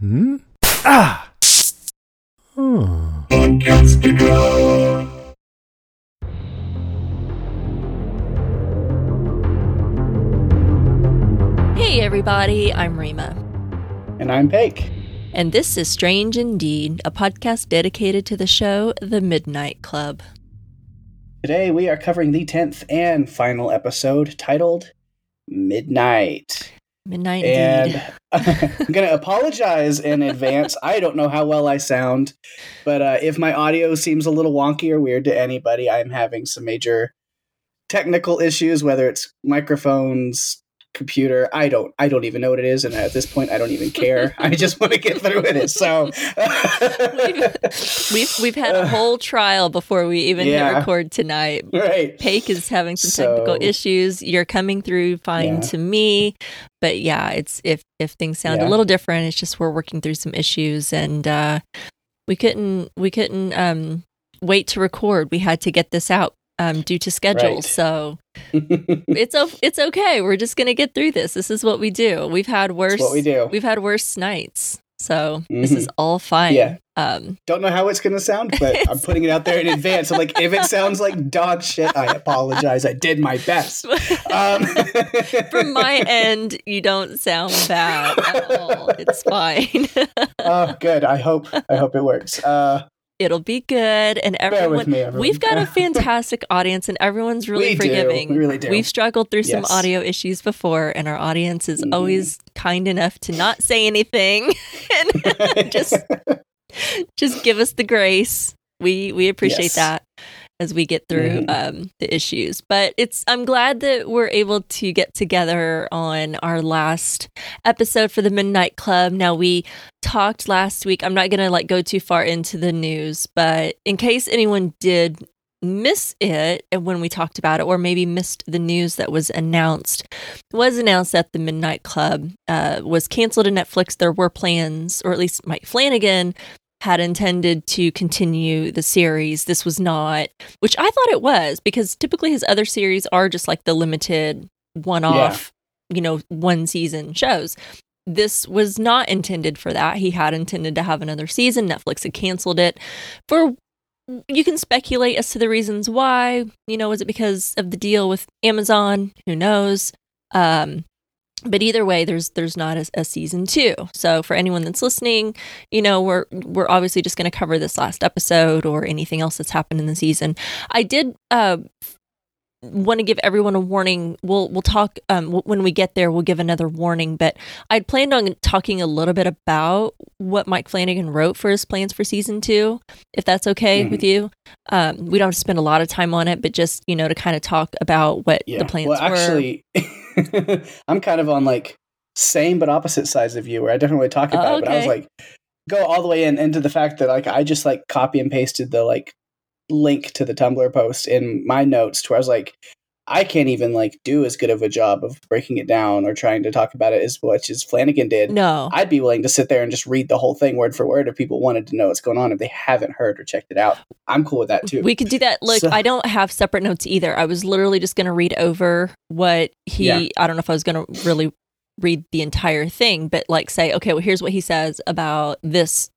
Hmm? Ah! Hmm. Hey everybody, I'm Rima. And I'm Pake. And this is Strange Indeed, a podcast dedicated to the show The Midnight Club. Today we are covering the 10th and final episode titled Midnight. Midnight And Indeed. I'm going to apologize in advance. I don't know how well I sound, but uh, if my audio seems a little wonky or weird to anybody, I'm having some major technical issues, whether it's microphones, computer. I don't. I don't even know what it is, and at this point, I don't even care. I just want to get through with it. So We've we've had a whole trial before we even hit Yeah. record tonight. right. Pake is having some So- technical issues. You're coming through fine Yeah. to me, but yeah, it's if if things sound a little different, it's just we're working through some issues, and uh, we couldn't we couldn't um, wait to record. We had to get this out um, due to schedules, Right. so it's o- it's okay. We're just gonna get through this. This is what we do. We've had worse. What we do. We've had worse nights, so this is all fine. Yeah. Um, Don't know how it's going to sound, but I'm putting it out there in advance. I'm like, if it sounds like dog shit, I apologize. I did my best. Um, From my end, you don't sound bad at all. It's fine. oh, good. I hope. I hope it works. Uh, It'll be good. And everyone, me, everyone. we've got a fantastic audience, and everyone's really We do. forgiving. We really do. We've struggled through some audio issues before, and our audience is Mhm. always kind enough to not say anything and just just give us the grace. We we appreciate Yes. that as we get through um, the issues. But it's I'm glad that we're able to get together on our last episode for the Midnight Club. Now we talked last week. I'm not gonna like go too far into the news, but in case anyone did miss it and when we talked about it or maybe missed the news that was announced it was announced that the midnight club uh, was canceled to netflix there were plans or at least mike flanagan had intended to continue the series this was not which i thought it was because typically his other series are just like the limited one-off you know one season shows this was not intended for that he had intended to have another season netflix had canceled it for you can speculate as to the reasons why. You know, was it because of the deal with Amazon? Who knows? Um, but either way, there's there's not a, a season two. So for anyone that's listening, you know, we're we're obviously just going to cover this last episode or anything else that's happened in the season. I did uh, want to give everyone a warning. We'll we'll talk um, w- when we get there. We'll give another warning. But I'd planned on talking a little bit about what Mike Flanagan wrote for his plans for season two, if that's okay Mhm. with you. Um, we don't have to spend a lot of time on it, but just you know to kind of talk about what yeah. the plans well, were. I'm kind of on like same but opposite sides of you, where I definitely talk oh, about Oh, it. But I was like, go all the way in into the fact that like I just like copy and pasted the like link to the Tumblr post in my notes to where I was like, I can't even like do as good of a job of breaking it down or trying to talk about it as much as Flanagan did. no, I'd be willing to sit there and just read the whole thing word for word if people wanted to know what's going on if they haven't heard or checked it out. I'm cool with that too. We could do that. Look, So- I don't have separate notes either. I was literally just going to read over what he, Yeah. I don't know if I was going to really read the entire thing, but like say, okay, well, here's what he says about this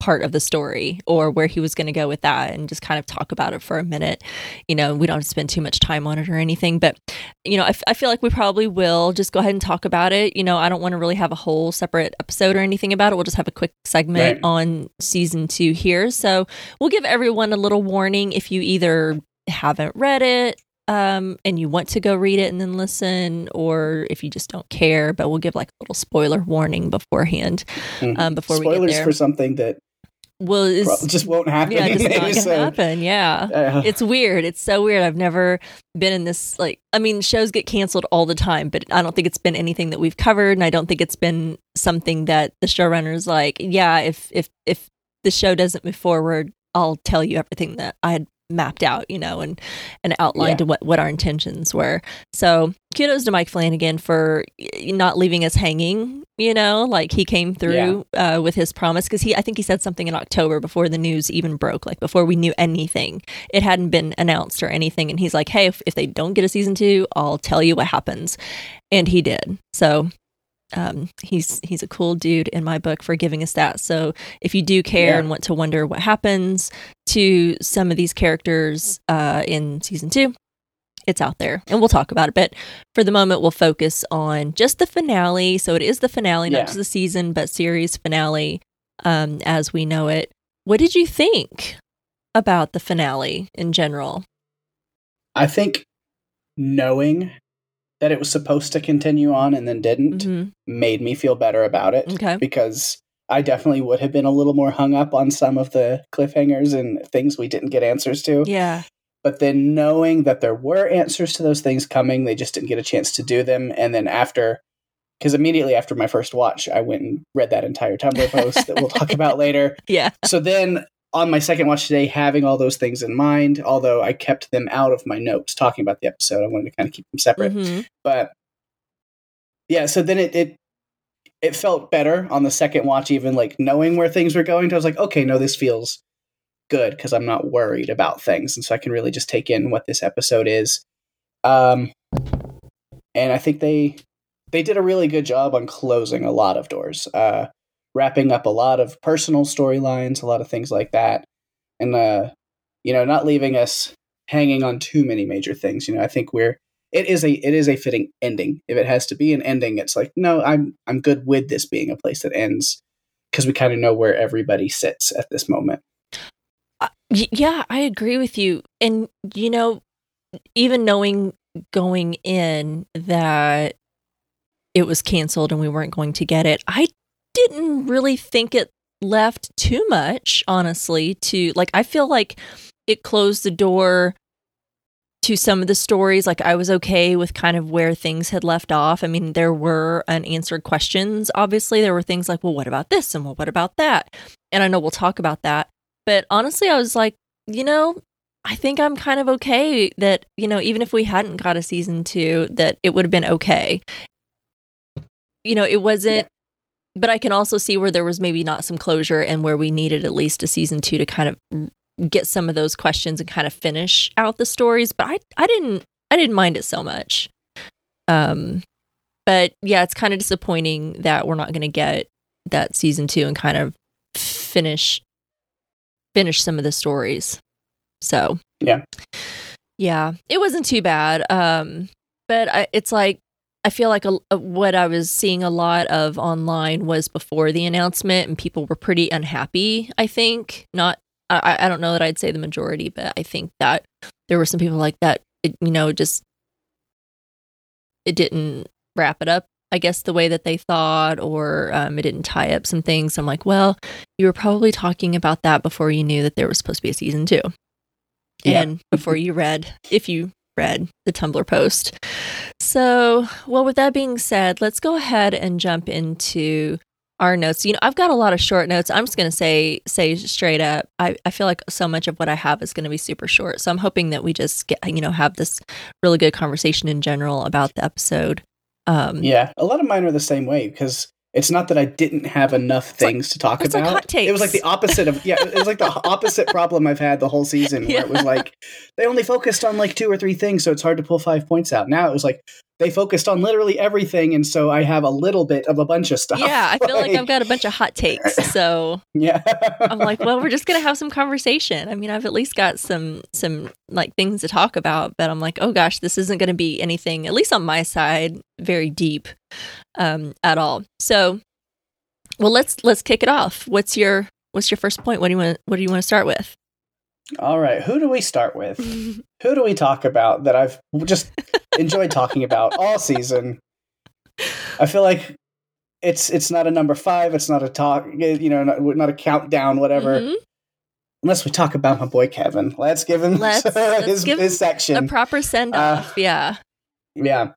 part of the story or where he was going to go with that and just kind of talk about it for a minute. You know, we don't have to spend too much time on it or anything, but, you know, I, f- I feel like we probably will just go ahead and talk about it. You know, I don't want to really have a whole separate episode or anything about it. We'll just have a quick segment Right. on season two here. So we'll give everyone a little warning if you either haven't read it um, and you want to go read it and then listen, or if you just don't care. But we'll give like a little spoiler warning beforehand Mhm. um, before we get Spoilers there. for something that well, is just won't happen. yeah, just not gonna happen. Yeah. uh, It's weird. It's so weird. I've never been in this like I mean, shows get canceled all the time, but I don't think it's been anything that we've covered and I don't think it's been something that the showrunner's like, yeah, if if if the show doesn't move forward, I'll tell you everything that I had mapped out, you know, and and outlined Yeah. what what our intentions were. So kudos to Mike Flanagan for not leaving us hanging. You know, like he came through uh, with his promise because he, I think he said something in October before the news even broke, like before we knew anything. It hadn't been announced or anything, and he's like, "Hey, if, if they don't get a season two, I'll tell you what happens," and he did. So um, he's he's a cool dude in my book for giving us that. So if you do care Yeah. and want to wonder what happens to some of these characters uh, in season two, it's out there, and we'll talk about it. But for the moment, we'll focus on just the finale. So it is the finale, Yeah. not just the season, but series finale um, as we know it. What did you think about the finale in general? I think knowing that it was supposed to continue on and then didn't Mhm. made me feel better about it Okay. because I definitely would have been a little more hung up on some of the cliffhangers and things we didn't get answers to. Yeah. But then knowing that there were answers to those things coming, they just didn't get a chance to do them. And then after, because immediately after my first watch, I went and read that entire Tumblr post that we'll talk about later. Yeah. So then on my second watch today, having all those things in mind, although I kept them out of my notes talking about the episode, I wanted to kind of keep them separate. Mhm. But yeah, so then it, it it felt better on the second watch, even like knowing where things were going. I was like, okay, no, this feels good because I'm not worried about things, and so I can really just take in what this episode is. Um, and I think they they did a really good job on closing a lot of doors, uh, wrapping up a lot of personal storylines, a lot of things like that, and uh, you know, not leaving us hanging on too many major things. You know, I think we're it is a it is a fitting ending. If it has to be an ending, it's like no, I'm I'm good with this being a place that ends because we kind of know where everybody sits at this moment. Uh, yeah, I agree with you. And, you know, even knowing going in that it was canceled and we weren't going to get it, I didn't really think it left too much, honestly, to like, I feel like it closed the door to some of the stories. Like, I was okay with kind of where things had left off. I mean, there were unanswered questions, obviously. There were things like, well, what about this? And well, what about that? And I know we'll talk about that. But honestly, I was like, you know, I think I'm kind of okay that, you know, even if we hadn't got a season two, that it would have been okay. You know, it wasn't, but I can also see where there was maybe not some closure and where we needed at least a season two to kind of get some of those questions and kind of finish out the stories. But I, I didn't, I didn't mind it so much. Um, but yeah, it's kind of disappointing that we're not going to get that season two and kind of finish finish some of the stories. So Yeah. yeah, it wasn't too bad. Um, but I, it's like I feel like a, what I was seeing a lot of online was before the announcement, and people were pretty unhappy. I think not. I, I don't know that I'd say the majority, but I think that there were some people like that. It, you know, just it didn't wrap it up. I guess the way that they thought, or um, it didn't tie up some things. I'm like, well, you were probably talking about that before you knew that there was supposed to be a season two Yeah. and before you read, if you read the Tumblr post. So, well, with that being said, let's go ahead and jump into our notes. You know, I've got a lot of short notes. I'm just going to say say straight up. I, I feel like so much of what I have is going to be super short. So I'm hoping that we just get you know have this really good conversation in general about the episode. Um, Yeah, a lot of mine are the same way because it's not that I didn't have enough like- things to talk like about. takes. It was like the opposite of yeah. It was like the opposite problem I've had the whole season, where it was like they only focused on like two or three things, so it's hard to pull five points out. Now it was like they focused on literally everything, and so I have a little bit of a bunch of stuff. Yeah, I feel like I've got a bunch of hot takes. So yeah. I'm like, well, we're just gonna have some conversation. I mean, I've at least got some some like things to talk about, but I'm like, oh gosh, this isn't gonna be anything, at least on my side, very deep um, at all. So, well, let's let's kick it off. What's your what's your first point? What do you want? What do you want to start with? All right, who do we start with? Who do we talk about that I've just enjoyed talking about all season? I feel like it's it's not a number five. It's not a talk. You know, not, not a countdown. Whatever. Mhm. Unless we talk about my boy Kevin. Let's give him Let's- let's his, give his section A proper send off. yeah. yeah.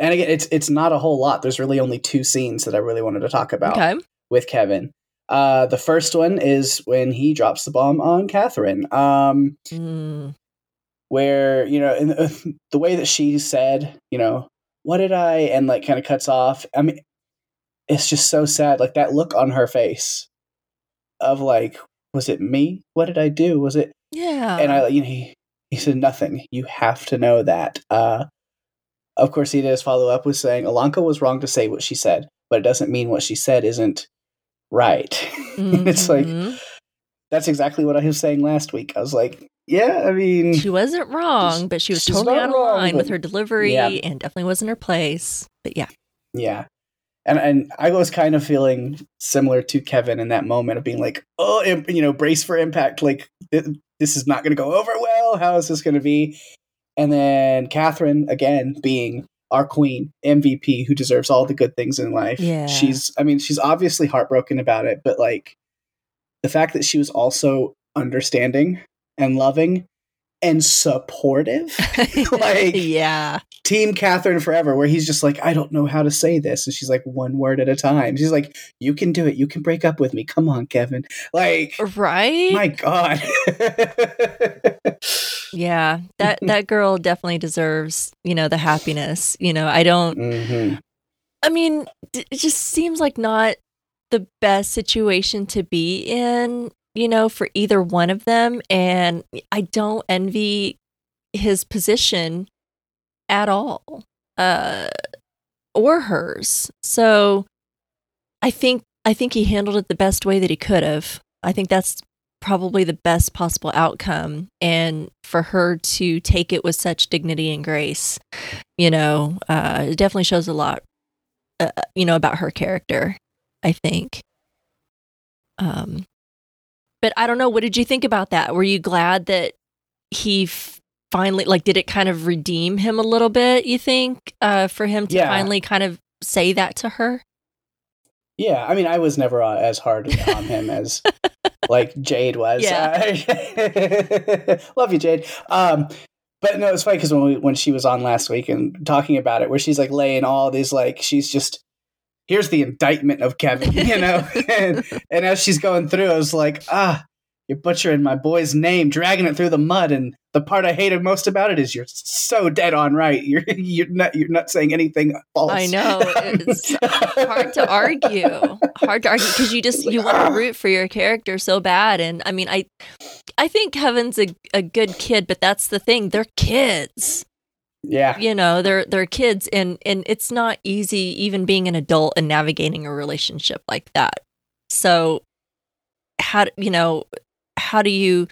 And again, it's it's not a whole lot. There's really only two scenes that I really wanted to talk about Okay. with Kevin. Uh, the first one is when he drops the bomb on Catherine. Um, Mm. where you know, in the, the way that she said, you know, what did I, and like kind of cuts off. I mean, it's just so sad. Like that look on her face of like, was it me? What did I do? Was it? Yeah. and I, you know, he, he said nothing. You have to know that. Uh, of course, he does follow up with saying Ilonka was wrong to say what she said, but it doesn't mean what she said isn't right. it's like Mhm. that's exactly what I was saying last week. I was like, yeah, I mean, she wasn't wrong, but she was totally out of wrong, line with her delivery Yeah. and definitely wasn't her place. But yeah, yeah. And and I was kind of feeling similar to Kevin in that moment of being like, oh, you know, brace for impact. Like th- this is not going to go over well. How is this going to be? And then Catherine again being our queen MVP who deserves all the good things in life. Yeah. She's I mean, she's obviously heartbroken about it, but like the fact that she was also understanding and loving and supportive. Like- yeah, Team Catherine forever, where he's just like, I don't know how to say this. And she's like, one word at a time. She's like, You can do it. You can break up with me. Come on, Kevin. Like, right. my God. yeah, that that girl definitely deserves you know the happiness. You know, I don't. Mhm. I mean, it just seems like not the best situation to be in, you know, for either one of them. And I don't envy his position at all, uh, or hers. So I think I think he handled it the best way that he could have. I think that's probably the best possible outcome, and for her to take it with such dignity and grace, you know, uh, it definitely shows a lot uh, you know about her character i think um but i don't know what did you think about that were you glad that he f- finally like did it kind of redeem him a little bit you think uh for him to Yeah. finally kind of say that to her Yeah, I mean, I was never uh, as hard on him as like Jade was. Uh, love you, Jade. Um, but no, it's funny because when we, when she was on last week and talking about it, where she's like laying all these like she's just here's the indictment of Kevin, you know, and and as she's going through, I was like, ah, you're butchering my boy's name, dragging it through the mud, and the part I hated most about it is you're so dead on right. You're you're not you're not saying anything false. i know it's hard to argue hard to argue because you just you want to root for your character so bad and i mean i i think kevin's a, a good kid but that's the thing they're kids Yeah, you know they're they're kids and and it's not easy even being an adult and navigating a relationship like that. So how you know how do you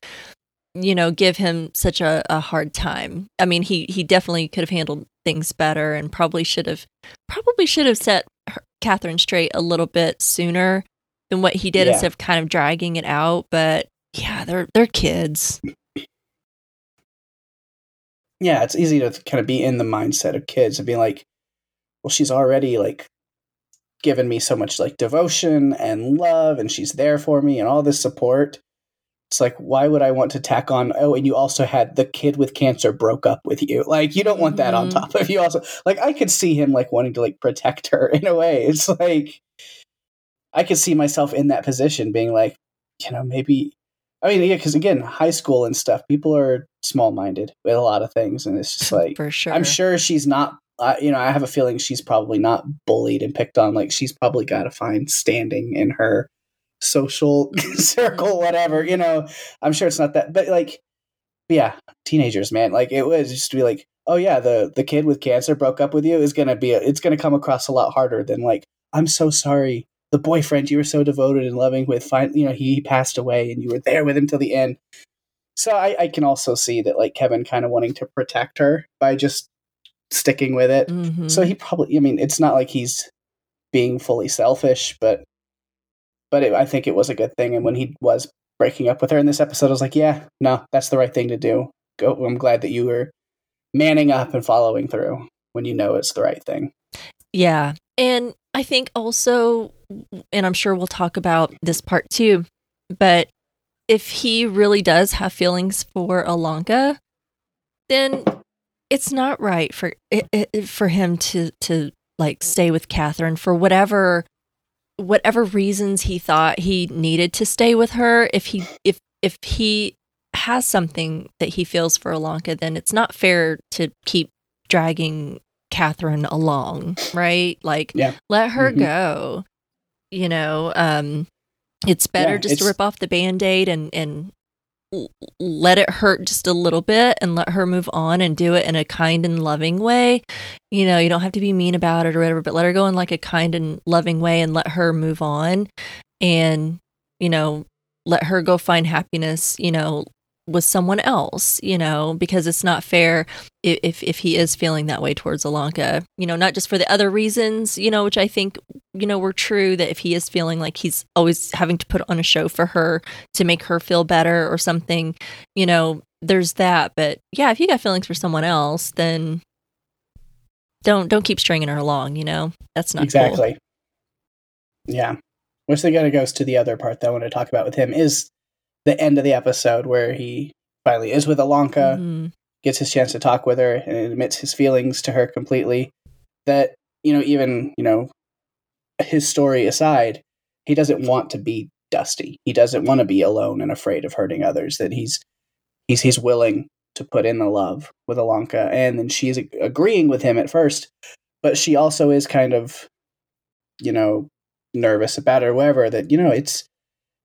you know give him such a, a hard time? I mean he he definitely could have handled things better and probably should have probably should have set her, catherine straight a little bit sooner than what he did Yeah. instead of kind of dragging it out but yeah they're they're kids yeah, it's easy to kind of be in the mindset of kids and be like, well, she's already like given me so much like devotion and love, and she's there for me and all this support. It's like, why would I want to tack on? Oh, and you also had the kid with cancer broke up with you. Like, you don't want that on Mhm. top of you. Also, like, I could see him like wanting to like protect her in a way. It's like, I could see myself in that position being like, you know, maybe I mean, yeah, because again, high school and stuff, people are small minded with a lot of things, and it's just like for sure I'm sure she's not. Uh, you know, I have a feeling she's probably not bullied and picked on. Like she's probably got to find standing in her social circle, whatever. You know, I'm sure it's not that, but like, yeah, teenagers, man. Like it was just to be like, oh yeah, the the kid with cancer broke up with you is gonna be. A, it's gonna come across a lot harder than like, I'm so sorry. The boyfriend you were so devoted and loving with, fine, you know, he passed away and you were there with him till the end. So I, I can also see that like Kevin kind of wanting to protect her by just sticking with it. Mhm. So he probably, I mean, it's not like he's being fully selfish, but but it, I think it was a good thing. And when he was breaking up with her in this episode, I was like, yeah, no, that's the right thing to do. Go. I'm glad that you were manning up and following through when you know it's the right thing. Yeah. And I think also, and I'm sure we'll talk about this part too, but if he really does have feelings for Ilonka, then it's not right for it, it, for him to to like stay with Catherine for whatever whatever reasons he thought he needed to stay with her. If he if if he has something that he feels for Ilonka, then it's not fair to keep dragging Catherine along, right? Like, Yeah. let her Mhm. go. You know, um, it's better Yeah, just to rip off the band aid and and let it hurt just a little bit and let her move on and do it in a kind and loving way. You know, you don't have to be mean about it or whatever, but let her go in like a kind and loving way and let her move on and, you know, let her go find happiness, you know, with someone else, you know, because it's not fair if, if he is feeling that way towards Ilonka, you know, not just for the other reasons, you know, which I think, you know, were true that if he is feeling like he's always having to put on a show for her to make her feel better or something, you know, there's that. But yeah, if you got feelings for someone else, then don't don't keep stringing her along, you know. That's not cool. exactly. Yeah. Which they gotta goes to the other part that I want to talk about with him is the end of the episode where he finally is with Ilonka, Mhm. gets his chance to talk with her, and admits his feelings to her completely. That, you know, even, you know, his story aside, he doesn't want to be Dusty. He doesn't want to be alone and afraid of hurting others. That he's he's he's willing to put in the love with Ilonka, and then she's ag- agreeing with him at first, but she also is kind of, you know, nervous about it or whatever. That you know, it's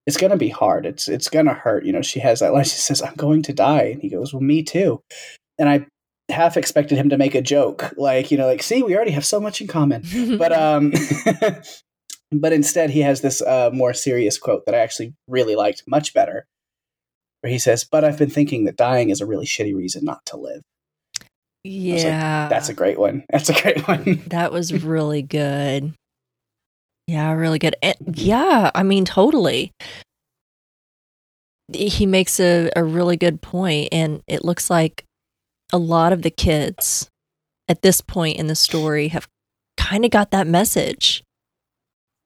it's gonna be hard. It's it's gonna hurt. You know, she has that line. She says, "I'm going to die," and he goes, "Well, me too." And I half expected him to make a joke, like you know, like, "See, we already have so much in common." but um but instead he has this uh, more serious quote that i actually really liked much better where he says but i've been thinking that dying is a really shitty reason not to live was like, yeah. that's a great one that's a great one That was really good. Yeah, really good. And yeah, I mean, totally. He makes a, a really good point, and it looks like a lot of the kids at this point in the story have kind of got that message,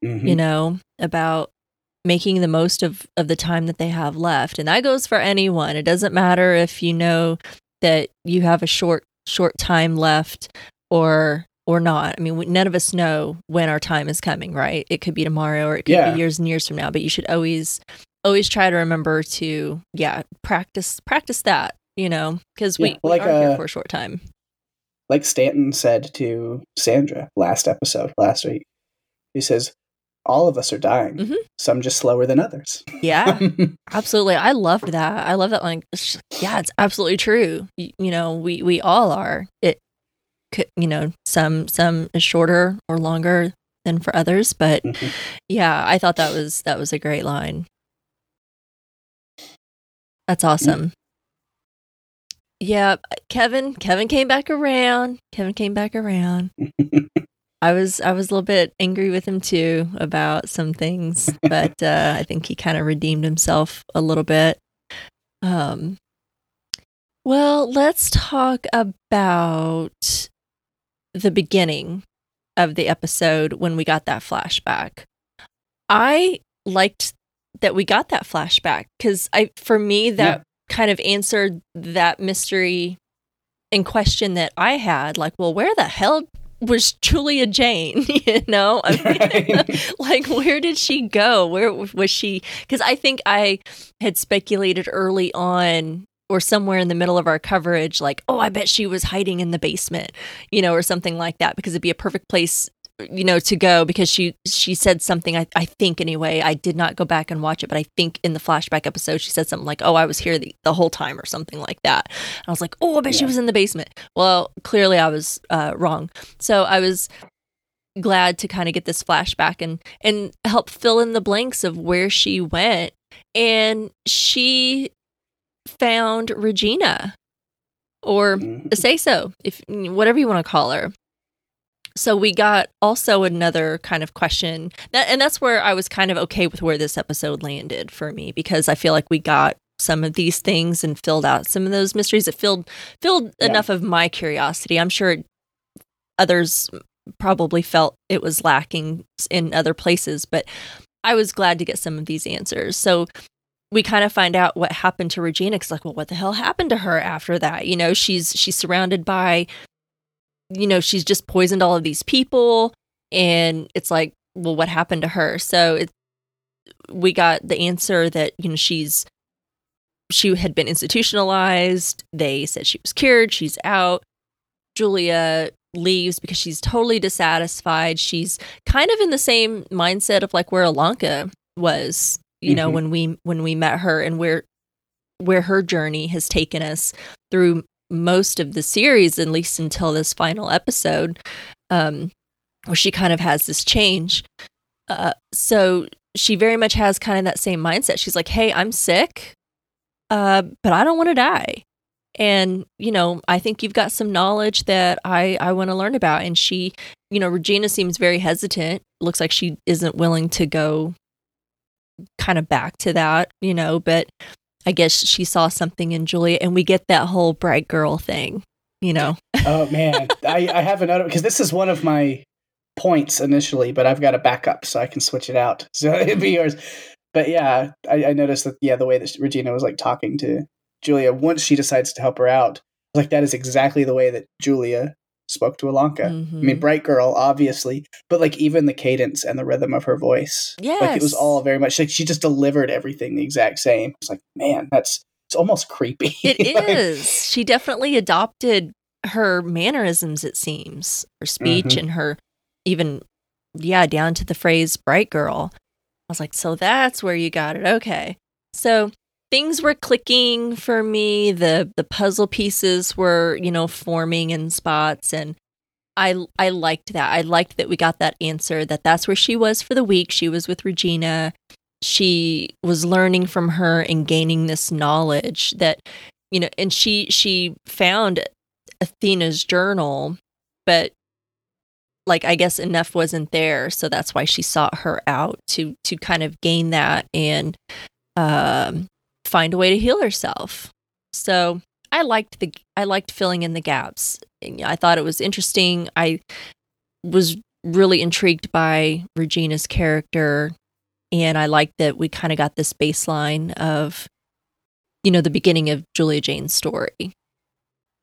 Mhm. you know, about making the most of, of the time that they have left. And that goes for anyone. It doesn't matter if you know that you have a short short time left or or not. I mean, we, none of us know when our time is coming, right? It could be tomorrow or it could Yeah. be years and years from now, but you should always always try to remember to yeah, practice practice that, you know, cuz we, Yeah, we like, are here uh, for a short time. like stanton said to sandra last episode last week he says all of us are dying Mhm. some just slower than others Yeah. Absolutely. I loved that. I love that like yeah, it's absolutely true. You, you know, we we all are. It you know, some some is shorter or longer than for others, but Mhm. yeah, I thought that was that was a great line. That's awesome. Yeah, Kevin, Kevin came back around. Kevin came back around. I was I was a little bit angry with him too about some things, but uh, I think he kind of redeemed himself a little bit. Um, well, let's talk about the beginning of the episode when we got that flashback. I liked that we got that flashback because I, for me, that kind of answered that mystery in question that I had. Like, well, where the hell was Julia Jayne? you know, I mean, like, where did she go? Where was she? Because I think I had speculated early on. Or somewhere in the middle of our coverage, like, oh, I bet she was hiding in the basement, you know, or something like that, because it'd be a perfect place you know to go because she she said something I, I think anyway i did not go back and watch it but i think in the flashback episode she said something like oh i was here the, the whole time or something like that. And i was like oh i bet she was in the basement. Well clearly i was uh, wrong. So i was glad to kind of get this flashback and and help fill in the blanks of where she went. And she found regina or Mhm. say so if whatever you want to call her. So we got also another kind of question. That, and that's where i was kind of okay with where this episode landed for me because i feel like we got some of these things and filled out some of those mysteries. That filled filled Yeah. enough of my curiosity. I'm sure others probably felt it was lacking in other places but i was glad to get some of these answers. So we kind of find out what happened to Regina. It's like, well, what the hell happened to her after that? You know, she's she's surrounded by, you know, she's just poisoned all of these people, and it's like, well, what happened to her? So it, we got the answer that you know she's she had been institutionalized. They said she was cured. She's out. Julia leaves because she's totally dissatisfied. She's kind of in the same mindset of like where Ilonka was you know Mhm. when we when we met her and where where her journey has taken us through most of the series, at least until this final episode, um, where she kind of has this change. Uh, so she very much has kind of that same mindset. She's like, "Hey, I'm sick, uh, but I don't want to die." And you know, I think you've got some knowledge that I I want to learn about. And she, you know, Regina seems very hesitant. Looks like she isn't willing to go kind of back to that, you know, but I guess she saw something in Julia and we get that whole bright girl thing, you know. oh man, I, I have another because this is one of my points initially, but I've got a backup so I can switch it out. So it'd be yours. But yeah, I, I noticed that yeah, the way that Regina was like talking to Julia once she decides to help her out, like that is exactly the way that Julia spoke to Ilonka. Mm-hmm. I mean, mm-hmm. bright girl, obviously, but like even the cadence and the rhythm of her voice, yes. like it was all very much like she just delivered everything the exact same. It's like, man, that's it's almost creepy. It like, is. She definitely adopted her mannerisms. It seems her speech mm-hmm. and her even yeah down to the phrase "bright girl." I was like, so that's where you got it. Okay, so things were clicking for me. The the puzzle pieces were, you know, forming in spots and I I liked that. I liked that we got that answer that that's where she was for the week. She was with Regina. She was learning from her and gaining this knowledge that you know, and she she found Athena's journal, but like I guess enough wasn't there, so that's why she sought her out to to kind of gain that and um find a way to heal herself. So I liked the I liked filling in the gaps. I thought it was interesting. I was really intrigued by Regina's character and I liked that we kind of got this baseline of you know the beginning of Julia Jayne's story.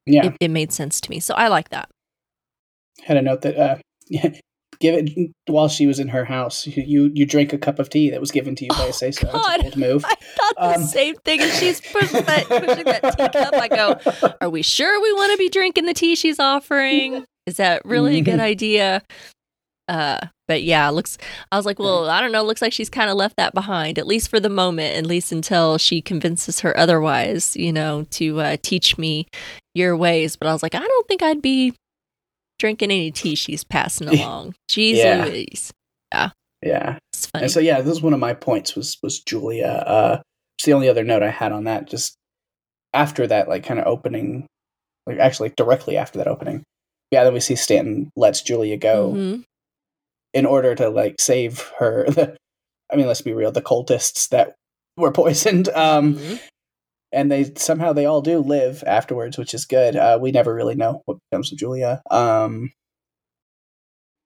Yeah. It, it made sense to me. So I like that. Had a note that uh give it while she was in her house. You you drink a cup of tea that was given to you by a say so. God, move. I thought the um, same thing. And she's pushing that, pushing that teacup. I go, are we sure we want to be drinking the tea she's offering? Is that really a good idea? Uh, but yeah, looks. I was like, well, I don't know. Looks like she's kind of left that behind, at least for the moment, at least until she convinces her otherwise. You know, to uh, teach me your ways. But I was like, I don't think I'd be drinking any tea she's passing along. Jeez yeah. Louise. Yeah. Yeah. It's funny. And so yeah, this is one of my points was was Julia. Uh it's the only other note I had on that. Just after that, like kind of opening like actually directly after that opening. Yeah, then we see Stanton lets Julia go mm-hmm. in order to like save her I mean, let's be real, the cultists that were poisoned. Um mm-hmm and they somehow they all do live afterwards, which is good. Uh, we never really know what becomes of Julia. Um,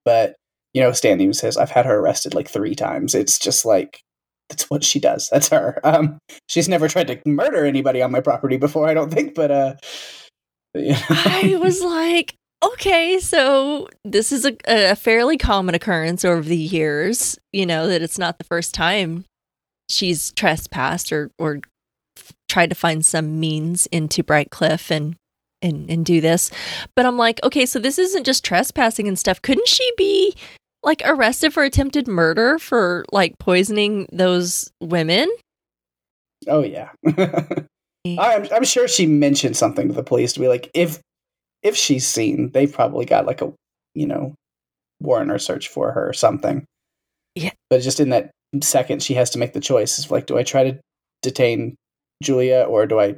but you know, Stan even says, "I've had her arrested like three times." It's just like that's what she does. That's her. Um, she's never tried to murder anybody on my property before, I don't think. But uh, I was like, okay, so this is a, a fairly common occurrence over the years. You know that it's not the first time she's trespassed or or tried to find some means into Brightcliffe and and and do this. But I'm like, okay, so this isn't just trespassing and stuff. Couldn't she be like arrested for attempted murder for like poisoning those women? Oh yeah. I'm I'm sure she mentioned something to the police to be like if if she's seen, they've probably got like a you know warrant or search for her or something. Yeah. But just in that second she has to make the choice is like do I try to detain Julia, or do I,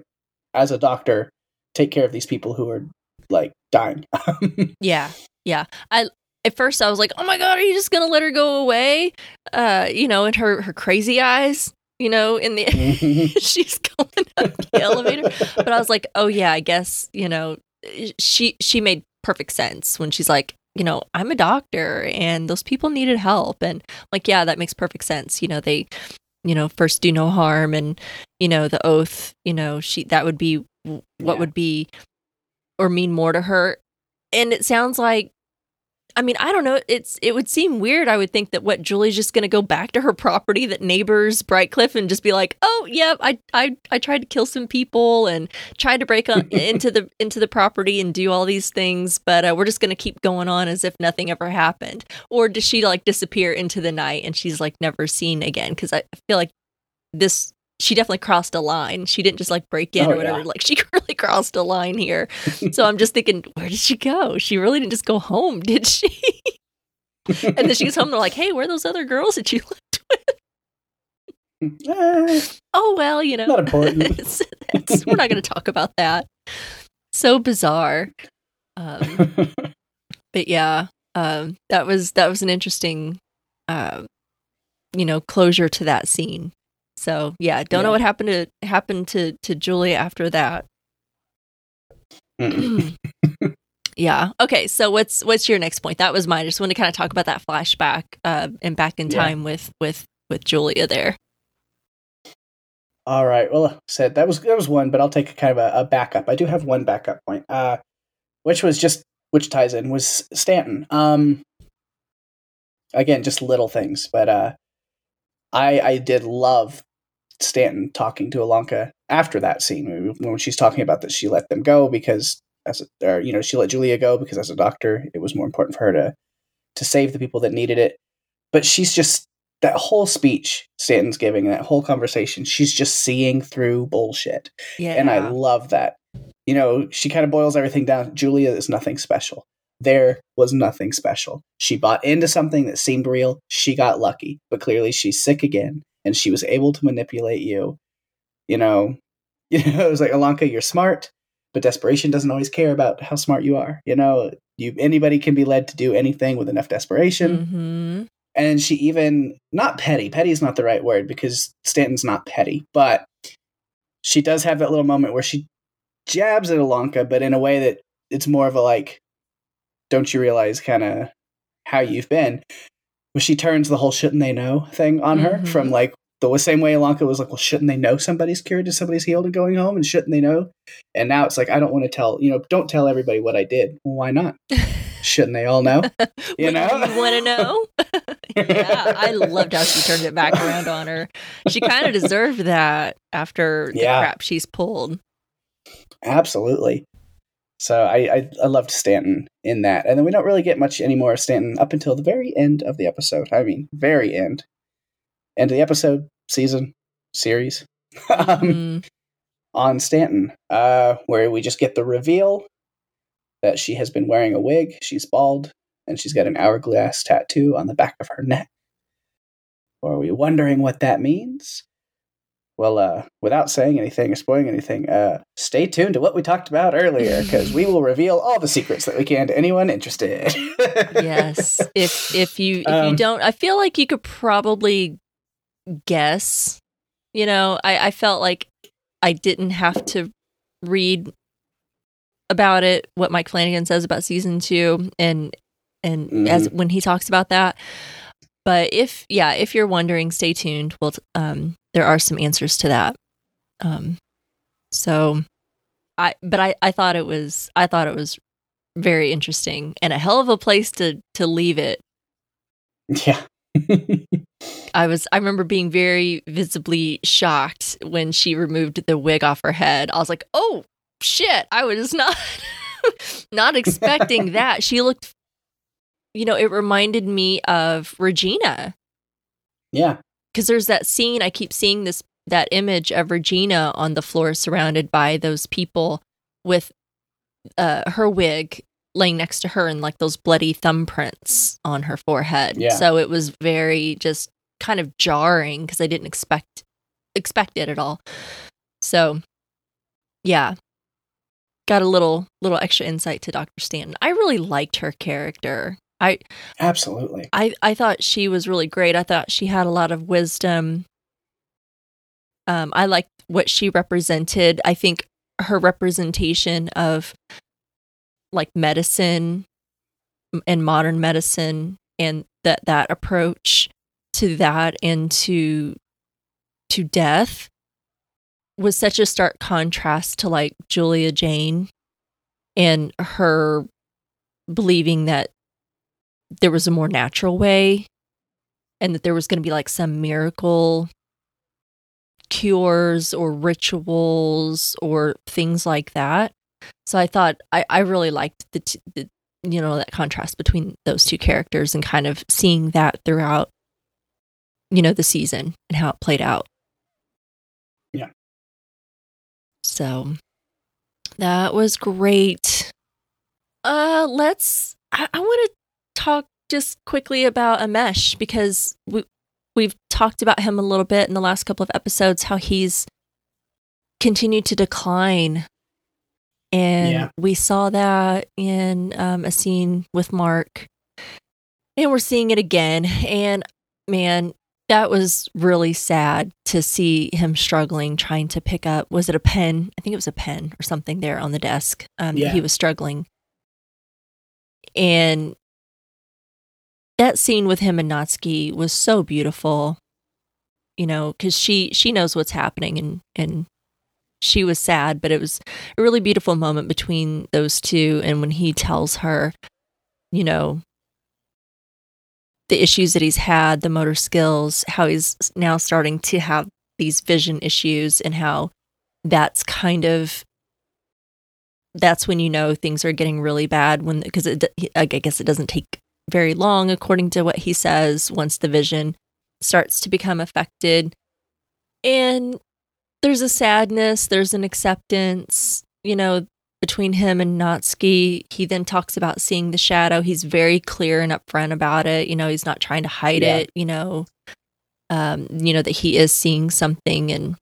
as a doctor, take care of these people who are like dying? yeah, yeah. I at first I was like, oh my god, are you just gonna let her go away? Uh, you know, in her her crazy eyes. You know, in the she's going up the elevator, but I was like, oh yeah, I guess you know, she she made perfect sense when she's like, you know, I'm a doctor and those people needed help. And like, yeah, that makes perfect sense. You know, they you know, first do no harm and, you know, the oath, you know, she that would be what yeah. would be or mean more to her. And it sounds like I mean, I don't know. It's it would seem weird. I would think that what Julie's just going to go back to her property that neighbors Brightcliffe and just be like, "Oh, yeah, I I I tried to kill some people and tried to break on, into the into the property and do all these things, but uh, we're just going to keep going on as if nothing ever happened." Or does she like disappear into the night and she's like never seen again? Because I feel like this she definitely crossed a line. She didn't just like break in Oh, or whatever. yeah. Like she really crossed a line here. so I'm just thinking, where did she go? She really didn't just go home, did she? and then she gets home. They're like, "Hey, where are those other girls that you left with?" Eh, Oh well, you know, not important. it's, it's, we're not going to talk about that. So bizarre. Um, but yeah, um, that was that was an interesting, uh, you know, closure to that scene. So yeah, don't know what happened to happened to to Julia after that. Yeah. Okay. So what's what's your next point? That was mine. I just want to kind of talk about that flashback uh, and back in Yeah. time with with with Julia there. All right. Well, said that was that was one, but I'll take a kind of a, a backup. I do have one backup point, uh, which was just which ties in was Stanton. Um, again, just little things, but uh, I I did love Stanton talking to Ilonka after that scene when she's talking about that she let them go because as a, or you know she let Julia go because as a doctor it was more important for her to to save the people that needed it. But she's just that whole speech Stanton's giving, that whole conversation, she's just seeing through bullshit. Yeah. And I love that. You know, she kind of boils everything down. Julia is nothing special. There was nothing special. She bought into something that seemed real. She got lucky, but clearly she's sick again, and she was able to manipulate you. You know, you know, it was like Ilonka, you're smart, but desperation doesn't always care about how smart you are. You know, you anybody can be led to do anything with enough desperation hmm and she even not petty petty is not the right word because stanton's not petty but she does have that little moment where she jabs at Ilonka, but in a way that it's more of a like don't you realize kind of how you've been where she turns the whole shouldn't they know thing on her Mhm. from like the same way Ilonka was like well shouldn't they know somebody's cured and somebody's healed and going home and shouldn't they know and now it's like i don't want to tell you know don't tell everybody what i did well, why not shouldn't they all know you know you want to know? yeah, I loved how she turned it back around on her. She kind of deserved that after the Yeah. crap she's pulled. Absolutely. So I, I I loved Stanton in that, and then we don't really get much anymore of Stanton up until the very end of the episode. I mean, very end, end of the episode, season, series, um, Mhm. on Stanton, uh, where we just get the reveal that she has been wearing a wig. She's bald, and she's got an hourglass tattoo on the back of her neck. Are we wondering what that means? Well, uh, without saying anything or spoiling anything, uh, stay tuned to what we talked about earlier because we will reveal all the secrets that we can to anyone interested. yes. If if you if you Um, don't, I feel like you could probably guess. You know, I I felt like I didn't have to read about it what Mike Flanagan says about season two and and as when he talks about that. But if yeah, if you're wondering, stay tuned. Well, um, there are some answers to that. Um, so I but I I thought it was I thought it was very interesting and a hell of a place to to leave it. yeah. I was I remember being very visibly shocked when she removed the wig off her head. I was like, "Oh shit, I was not not expecting that." She looked you know, it reminded me of Regina yeah. Because there's that scene I keep seeing this that image of Regina on the floor surrounded by those people with uh her wig laying next to her and like those bloody thumbprints on her forehead. Yeah. So it was very just kind of jarring because I didn't expect expect it at all. So yeah. Got a little little extra insight to Dr. Stanton. I really liked her character. I Absolutely. I I thought she was really great. I thought she had a lot of wisdom. Um, I liked what she represented. I think her representation of like medicine and modern medicine and that that approach to that and to to death was such a stark contrast to like Julia Jayne and her believing that there was a more natural way and that there was going to be like some miracle cures or rituals or things like that. So I thought I, I really liked the, t- the you know that contrast between those two characters and kind of seeing that throughout you know the season and how it played out. Yeah. So that was great. Uh, let's. I, I want to talk just quickly about Amesh because we we've talked about him a little bit in the last couple of episodes. How he's continued to decline, and Yeah. we saw that in um, a scene with Mark, and we're seeing it again. And man, that was really sad to see him struggling trying to pick up was it a pen i think it was a pen or something there on the desk um, that Yeah. he was struggling and that scene with him and natsuki was so beautiful you know because she she knows what's happening and and she was sad but it was a really beautiful moment between those two and when he tells her you know the issues that he's had, the motor skills, how he's now starting to have these vision issues, and how that's kind of that's when you know things are getting really bad when because I guess it doesn't take very long according to what he says once the vision starts to become affected and there's a sadness there's an acceptance you know between him and Natsuki. He then talks about seeing the shadow. He's very clear and upfront about it. You know, he's not trying to hide Yeah. it, you know, um, you know, that he is seeing something and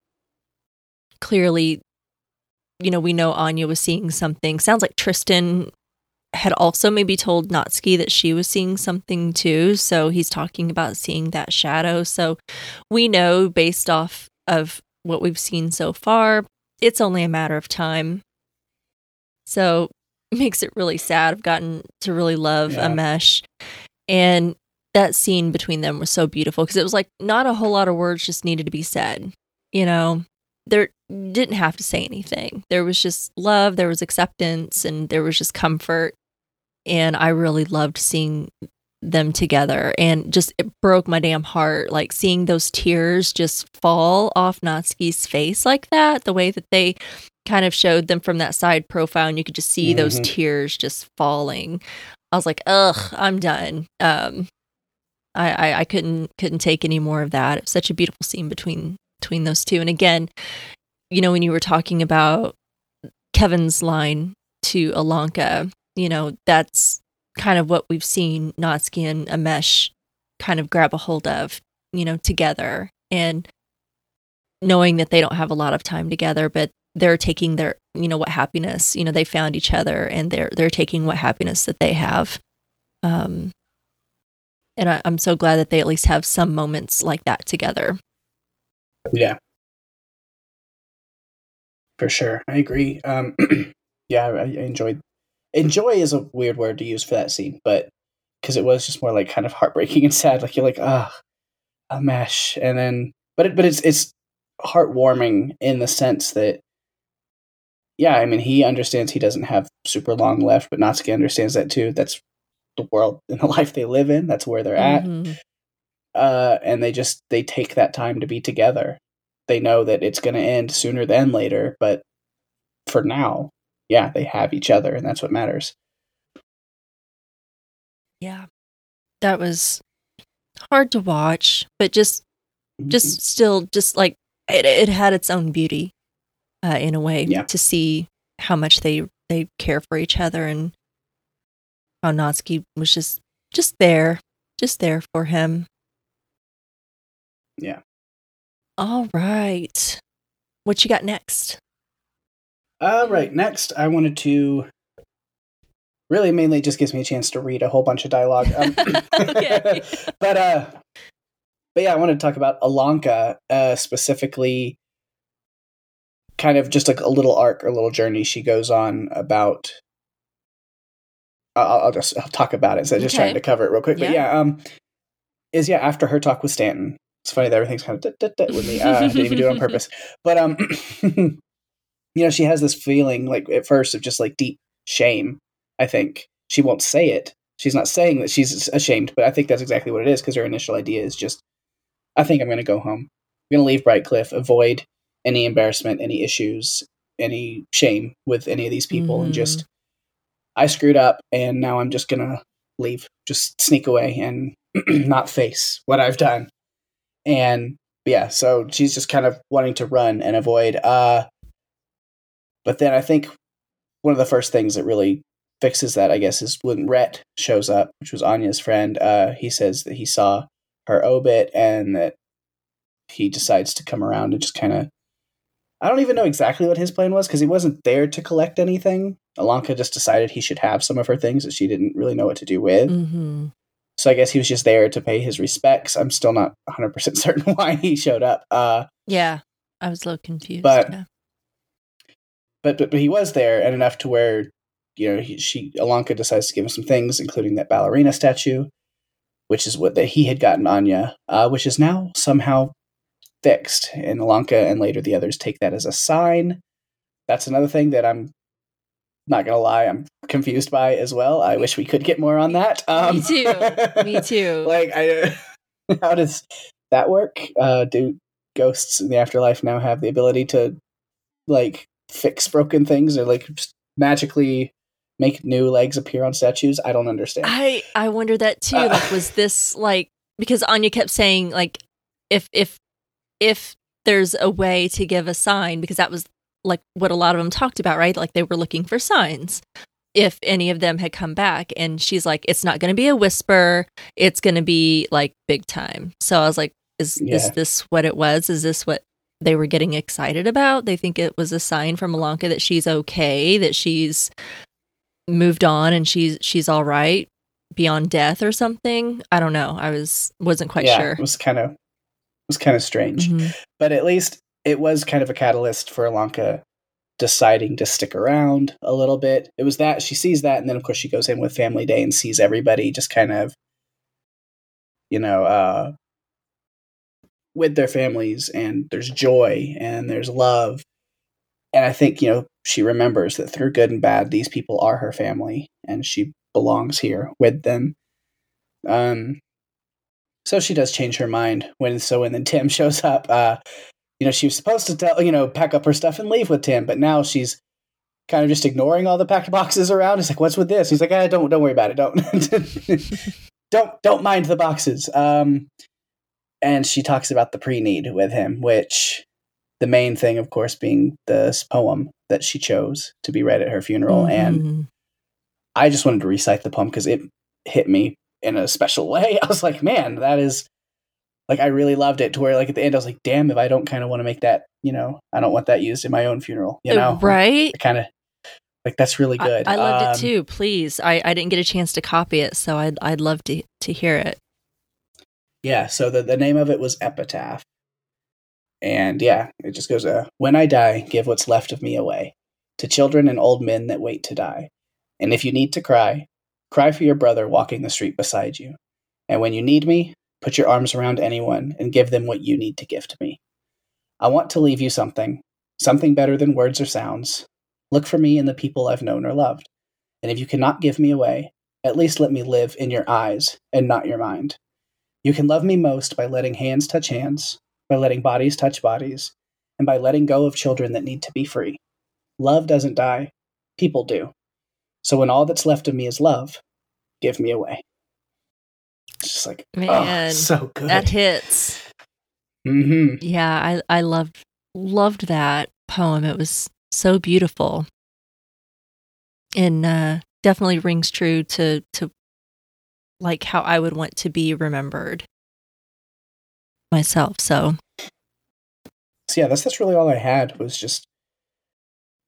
clearly, you know, we know Anya was seeing something. Sounds like Tristan had also maybe told Natsuki that she was seeing something too. So he's talking about seeing that shadow. So we know based off of what we've seen so far, it's only a matter of time. So it makes it really sad. I've gotten to really love Yeah. Amesh. And that scene between them was so beautiful because it was like not a whole lot of words just needed to be said. You know, there didn't have to say anything. There was just love, there was acceptance, and there was just comfort. And I really loved seeing them together and just it broke my damn heart like seeing those tears just fall off Natsuki's face like that the way that they kind of showed them from that side profile and you could just see those Mhm. tears just falling i was like ugh i'm done um I, I i couldn't couldn't take any more of that it was such a beautiful scene between between those two. And again you know when you were talking about kevin's line to Ilonka you know that's kind of what we've seen natsuki and amesh kind of grab a hold of you know together. And knowing that they don't have a lot of time together but they're taking their you know what happiness you know they found each other and they're they're taking what happiness that they have. Um and I, i'm so glad that they at least have some moments like that together Yeah. For sure. I agree. Um yeah, I, I enjoyed enjoy is a weird word to use for that scene, but because it was just more like kind of heartbreaking and sad. Like you're like, ah, Amesh. And then but it but it's it's heartwarming in the sense that yeah, I mean he understands he doesn't have super long left, but Natsuki understands that too. That's the world and the life they live in. That's where they're at Mhm. Uh, and they just they take that time to be together. They know that it's going to end sooner than later, but for now, yeah, they have each other, and that's what matters. yeah that was hard to watch but just just still just like it, it had its own beauty uh, in a way Yeah. to see how much they they care for each other and how Natsuki was just just there just there for him Yeah. all right what you got next All right, next, I wanted to really mainly just gives me a chance to read a whole bunch of dialogue. Um, but uh, but yeah, I wanted to talk about Ilonka uh, specifically. Kind of just like a little arc, a little journey she goes on about. I'll, I'll just I'll talk about it. So just trying to cover it real quick. But Yeah. yeah, um, is yeah after her talk with Stanton. It's funny that everything's kind of with me. Uh, I didn't even do it on purpose. But um, you know, she has this feeling like at first of just like deep shame. I think she won't say it. She's not saying that she's ashamed, but I think that's exactly what it is because her initial idea is just, I think I'm going to go home. I'm going to leave Brightcliffe, avoid any embarrassment, any issues, any shame with any of these people, and Mhm. just, I screwed up, and now I'm just going to leave, just sneak away and not face what I've done. And yeah, so she's just kind of wanting to run and avoid. Uh, but then I think one of the first things that really fixes that, I guess, is when Rhett shows up, which was Anya's friend. Uh, he says that he saw her obit and that he decides to come around and just kind of. I don't even know exactly what his plan was because he wasn't there to collect anything. Ilonka just decided he should have some of her things that she didn't really know what to do with. Mm-hmm. So I guess he was just there to pay his respects. I'm still not 100% certain why he showed up. Uh, Yeah, I was a little confused. But- yeah. but, but but he was there and enough to where you know he, she Ilonka decides to give him some things, including that ballerina statue, which is what that he had gotten Anya, uh, which is now somehow fixed. And Ilonka and later the others take that as a sign. That's another thing that I'm not gonna lie, I'm confused by as well. I wish we could get more on that. Um, Me too. Me too. like, I how does that work? Uh, do ghosts in the afterlife now have the ability to like fix broken things or like just magically make new legs appear on statues? I don't understand. I I wonder that too. Uh, like, was this like because Anya kept saying like if if if there's a way to give a sign because that was like what a lot of them talked about, right? Like they were looking for signs. If any of them had come back, and she's like, "It's not going to be a whisper. It's going to be like big time." So I was like, "Is Yeah. is this what it was? Is this what they were getting excited about? They think it was a sign from Ilonka that she's okay, that she's moved on, and she's she's all right beyond death or something. I don't know. I was wasn't quite yeah, sure. it was kind of it was kind of strange. Mhm. but at least it was kind of a catalyst for Ilonka deciding to stick around a little bit. It was that she sees that, and then of course she goes in with Family Day and sees everybody just kind of, you know, uh, with their families, and there's joy and there's love, and I think you know she remembers that through good and bad, these people are her family, and she belongs here with them. Um, so she does change her mind when so when then Tim shows up. Uh, you know, she was supposed to tell you know pack up her stuff and leave with Tim, but now she's kind of just ignoring all the packed boxes around. It's like, what's with this? He's like, ah, don't don't worry about it. Don't don't don't mind the boxes. Um, and she talks about the pre-need with him, which the main thing, of course, being this poem that she chose to be read at her funeral, and Mhm. I just wanted to recite the poem because it hit me in a special way. I was like, man, that is like I really loved it to where like at the end I was like, damn, if I don't kind of want to make that, you know, I don't want that used in my own funeral, you know, right? Kind of like that's really I- good. I, loved Um, it too. Please, I, I didn't get a chance to copy it, so I'd I'd love to to hear it. Yeah, so the the name of it was Epitaph, and yeah, it just goes, uh, "When I die, give what's left of me away to children and old men that wait to die, and if you need to cry, cry for your brother walking the street beside you, and when you need me, put your arms around anyone and give them what you need to give to me. I want to leave you something, something better than words or sounds. Look for me in the people I've known or loved, and if you cannot give me away, at least let me live in your eyes and not your mind." You can love me most by letting hands touch hands, by letting bodies touch bodies, and by letting go of children that need to be free. Love doesn't die, people do. So when all that's left of me is love, give me away. Just like, oh, Man, so good. That hits. Mm-hmm. Yeah, I I loved loved that poem. It was so beautiful, and uh, definitely rings true to to like how I would want to be remembered myself. So So yeah, that's that's really all I had was just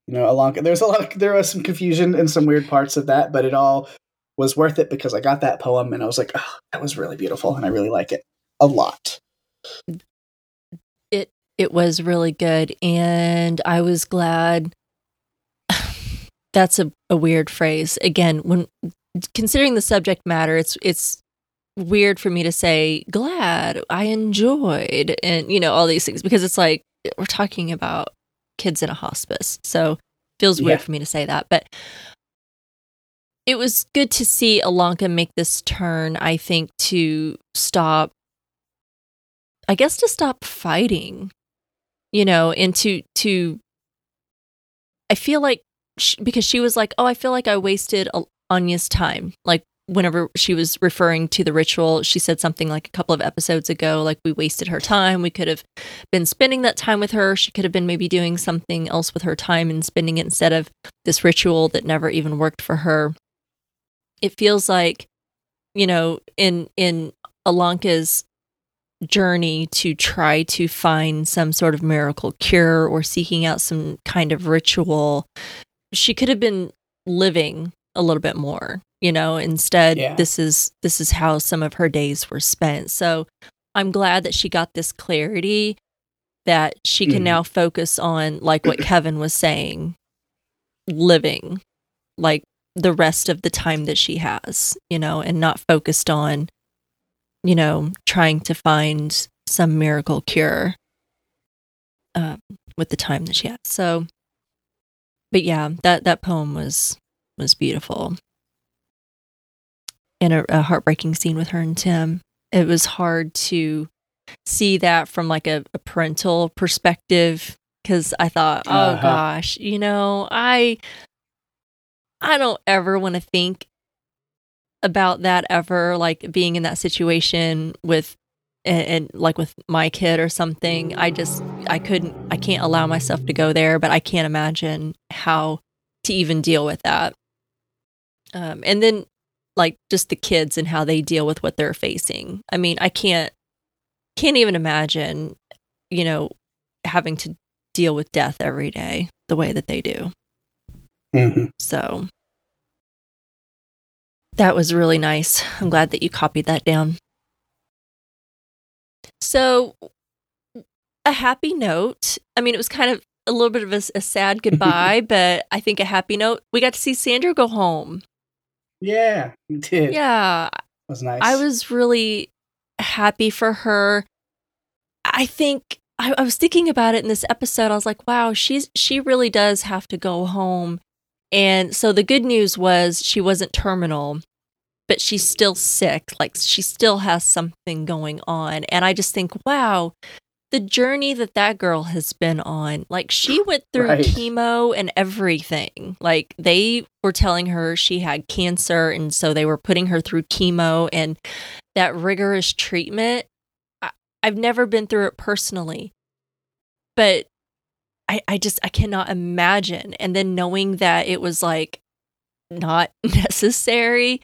you know along. There's a lot. there was some confusion and some weird parts of that, but it all was worth it because I got that poem and I was like, oh, that was really beautiful, and I really like it a lot. it it was really good, and I was glad. That's a, a weird phrase. Again, when considering the subject matter, it's it's weird for me to say glad I enjoyed and you know all these things because it's like we're talking about kids in a hospice. So feels weird Yeah. for me to say that, but it was good to see Ilonka make this turn, I think to stop I guess to stop fighting, you know, and to to I feel like sh because she was like, "Oh, I feel like I wasted Anya's time, like whenever she was referring to the ritual, she said something like a couple of episodes ago, like we wasted her time. We could have been spending that time with her. She could have been maybe doing something else with her time and spending it instead of this ritual that never even worked for her. It feels like, you know, in in Ilonka's journey to try to find some sort of miracle cure or seeking out some kind of ritual, she could have been living a little bit more you know instead Yeah. this is this is how some of her days were spent so i'm glad that she got this clarity that she can Mhm. now focus on like what kevin was saying living like the rest of the time that she has you know and not focused on you know trying to find some miracle cure um, with the time that she has so but yeah that that poem was was beautiful and a, a heartbreaking scene with her and Tim. It was hard to see that from like a, a parental perspective because I thought, oh Uh-huh. gosh, you know, I I don't ever want to think about that ever, like being in that situation with and, and like with my kid or something. I just I couldn't I can't allow myself to go there, but I can't imagine how to even deal with that. Um, and then like just the kids and how they deal with what they're facing. I mean, I can't can't even imagine, you know, having to deal with death every day the way that they do. Mhm. So that was really nice. I'm glad that you copied that down. So, a happy note. I mean, it was kind of a little bit of a, a sad goodbye, but I think a happy note. We got to see Sandra go home. Yeah, you did. Yeah, It was nice. I was really happy for her. I think I, I was thinking about it in this episode. I was like, wow, she's she really does have to go home. And so the good news was she wasn't terminal, but she's still sick. Like she still has something going on. And I just think, wow, the journey that that girl has been on. Like she went through Right. chemo and everything. Like they were telling her she had cancer and so they were putting her through chemo and that rigorous treatment. I, I've never been through it personally. But I I just I cannot imagine and then knowing that it was like not necessary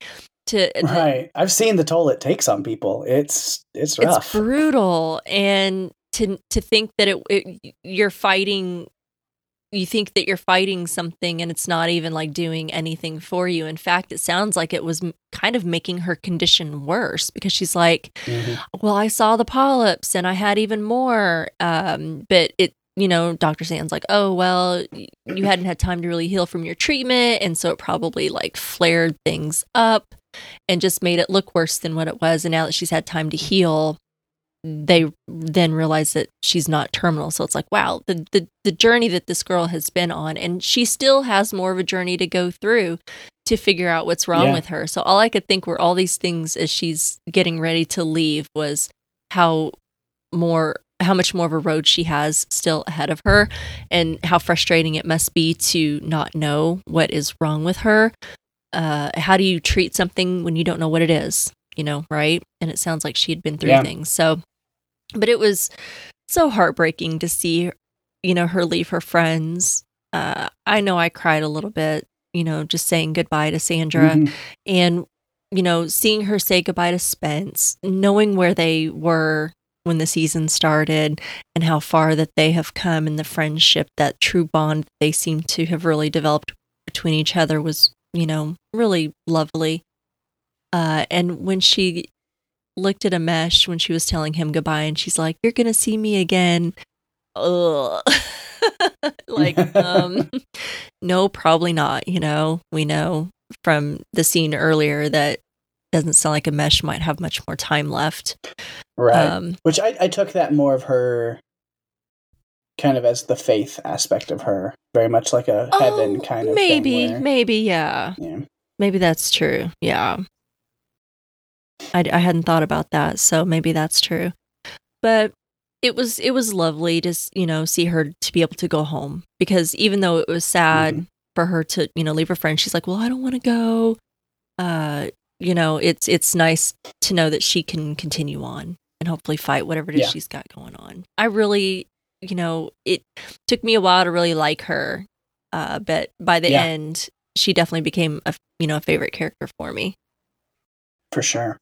to right. I've seen the toll it takes on people. It's it's rough. it's brutal and to to think that it, it you're fighting you think that you're fighting something and it's not even like doing anything for you in fact it sounds like it was m- kind of making her condition worse because she's like Mhm. well i saw the polyps and i had even more um but it you know dr sand's like oh well you hadn't had time to really heal from your treatment and so it probably like flared things up and just made it look worse than what it was and now that she's had time to heal they then realize that she's not terminal so it's like wow the, the the journey that this girl has been on and she still has more of a journey to go through to figure out what's wrong Yeah. with her so all i could think were all these things as she's getting ready to leave was how more how much more of a road she has still ahead of her and how frustrating it must be to not know what is wrong with her uh how do you treat something when you don't know what it is you know right and it sounds like she had been through Yeah. things so but it was so heartbreaking to see you know her leave her friends uh i know i cried a little bit you know just saying goodbye to sandra Mhm. and you know seeing her say goodbye to spence knowing where they were when the season started and how far that they have come and the friendship that true bond they seem to have really developed between each other was you know really lovely. Uh and when she looked at Amesh when she was telling him goodbye and she's like you're gonna see me again. Ugh. like um no probably not you know? We know from the scene earlier that doesn't sound like Amesh might have much more time left Right. um Which I, I took that more of her kind of as the faith aspect of her. Very much like a heaven oh, kind of maybe where- maybe yeah yeah. maybe that's true yeah I, I hadn't thought about that so maybe that's true but it was it was lovely to you know see her to be able to go home because even though it was sad Mhm. for her to you know leave her friends she's like well i don't want to go uh you know, it's it's nice to know that she can continue on and hopefully fight whatever it is Yeah. she's got going on. I really, you know, it took me a while to really like her, uh, but by the Yeah. end, she definitely became a you know a favorite character for me. for sure.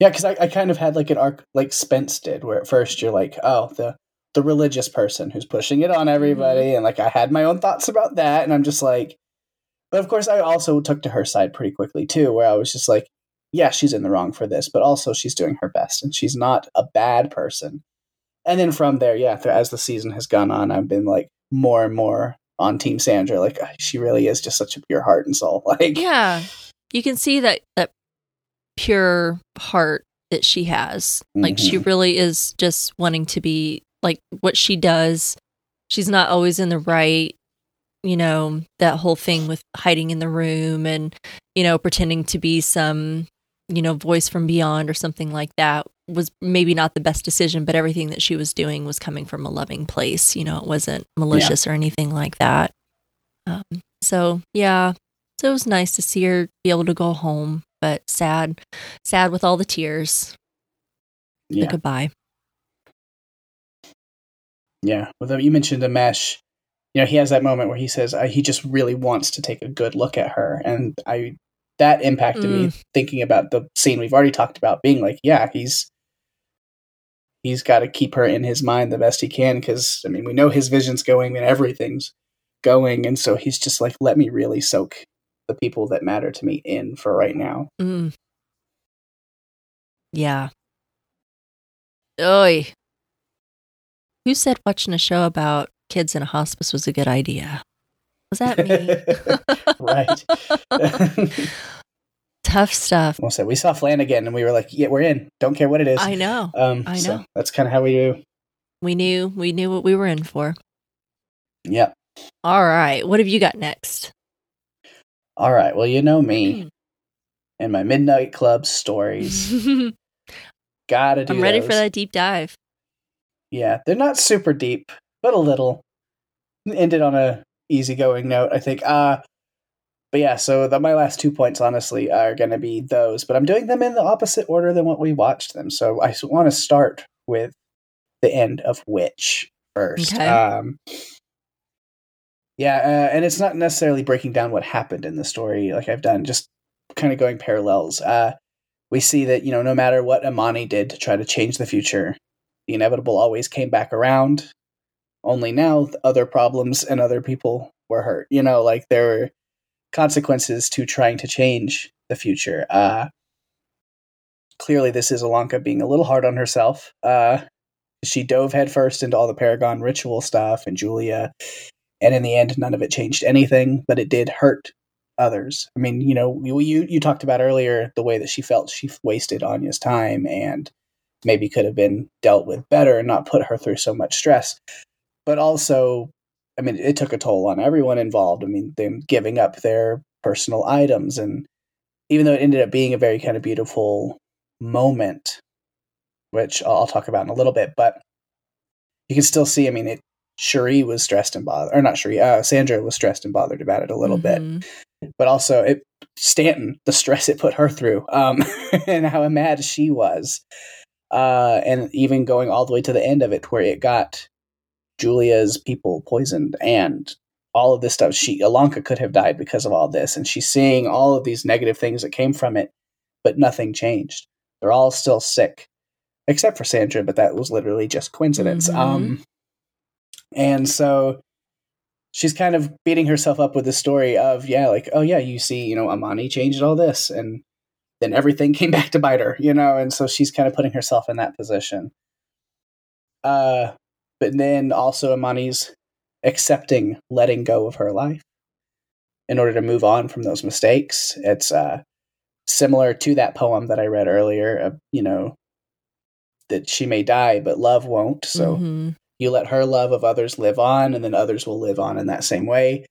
Yeah, because I, I kind of had like an arc like Spence did, where at first you're like, oh, the the religious person who's pushing it on everybody, and like I had my own thoughts about that, and I'm just like, but of course I also took to her side pretty quickly too, where I was just like, yeah, she's in the wrong for this, but also she's doing her best, and she's not a bad person. And then from there, yeah, as the season has gone on, I've been like more and more on Team Sandra. Like ah, she really is just such a pure heart and soul. Like, Yeah, you can see that that pure heart that she has. Like she mm-hmm. really is just wanting to be like what she does. She's not always in the right. You know that whole thing with hiding in the room and you know pretending to be some you know voice from beyond or something like that was maybe not the best decision but everything that she was doing was coming from a loving place you know it wasn't malicious or anything like that. Um, so yeah. So it was nice to see her be able to go home but sad sad with all the tears. The goodbye. Yeah, well, you mentioned Amesh. You know, he has that moment where he says uh, he just really wants to take a good look at her, and I that impacted me thinking about the scene we've already talked about. Being like, yeah, he's he's got to keep her in his mind the best he can because I mean, we know his vision's going and everything's going, and so he's just like, let me really soak the people that matter to me in for right now. Mm. Yeah. oi Who said watching a show about kids in a hospice was a good idea? Was that me? right. Tough stuff. We'll say we saw Flanagan and we were like, yeah, we're in. Don't care what it is. I know. Um, I so know. that's kind of how we do. We knew we knew what we were in for. Yep. All right. What have you got next? All right. Well, you know Hmm. me and my midnight club stories. Gotta do. I'm ready for that deep dive. Yeah, they're not super deep, but a little. Ended on a easygoing note, I think. Uh but yeah, so the, my last two points, honestly, are going to be those. But I'm doing them in the opposite order than what we watched them. So I want to start with the end of Witch first. Okay. Um, yeah, uh, and it's not necessarily breaking down what happened in the story like I've done, just kind of going parallels. Uh, we see that, you know, no matter what Amani did to try to change the future, the inevitable always came back around. Only now, other problems and other people were hurt. You know, like there were consequences to trying to change the future. Uh, clearly, this is Ilonka being a little hard on herself. Uh, she dove headfirst into all the Paragon ritual stuff and Julia, and in the end, none of it changed anything, but it did hurt others. I mean, you know, you you, you talked about earlier the way that she felt she wasted Anya's time and maybe could have been dealt with better and not put her through so much stress. But also, I mean, it took a toll on everyone involved. I mean, them giving up their personal items, and even though it ended up being a very kind of beautiful moment, which I'll I'll talk about in a little bit, but you can still see. I mean, it. Cherie was stressed and bothered, or not Cherie. Uh, Sandra was stressed and bothered about it a little bit Mhm. but also it Stanton, the stress it put her through, um, and how mad she was, uh, and even going all the way to the end of it, where it got Julia's people poisoned and all of this stuff. She Ilonka could have died because of all this, and she's seeing all of these negative things that came from it, but nothing changed. They're all still sick, except for Sandra, but that was literally just coincidence. Mhm. Um, and so she's kind of beating herself up with the story of yeah like oh yeah you see you know amani changed all this and then everything came back to bite her you know and so she's kind of putting herself in that position uh but then also amani's accepting letting go of her life in order to move on from those mistakes it's uh similar to that poem that i read earlier of you know that she may die but love won't so Mhm. you let her love of others live on, and then others will live on in that same way.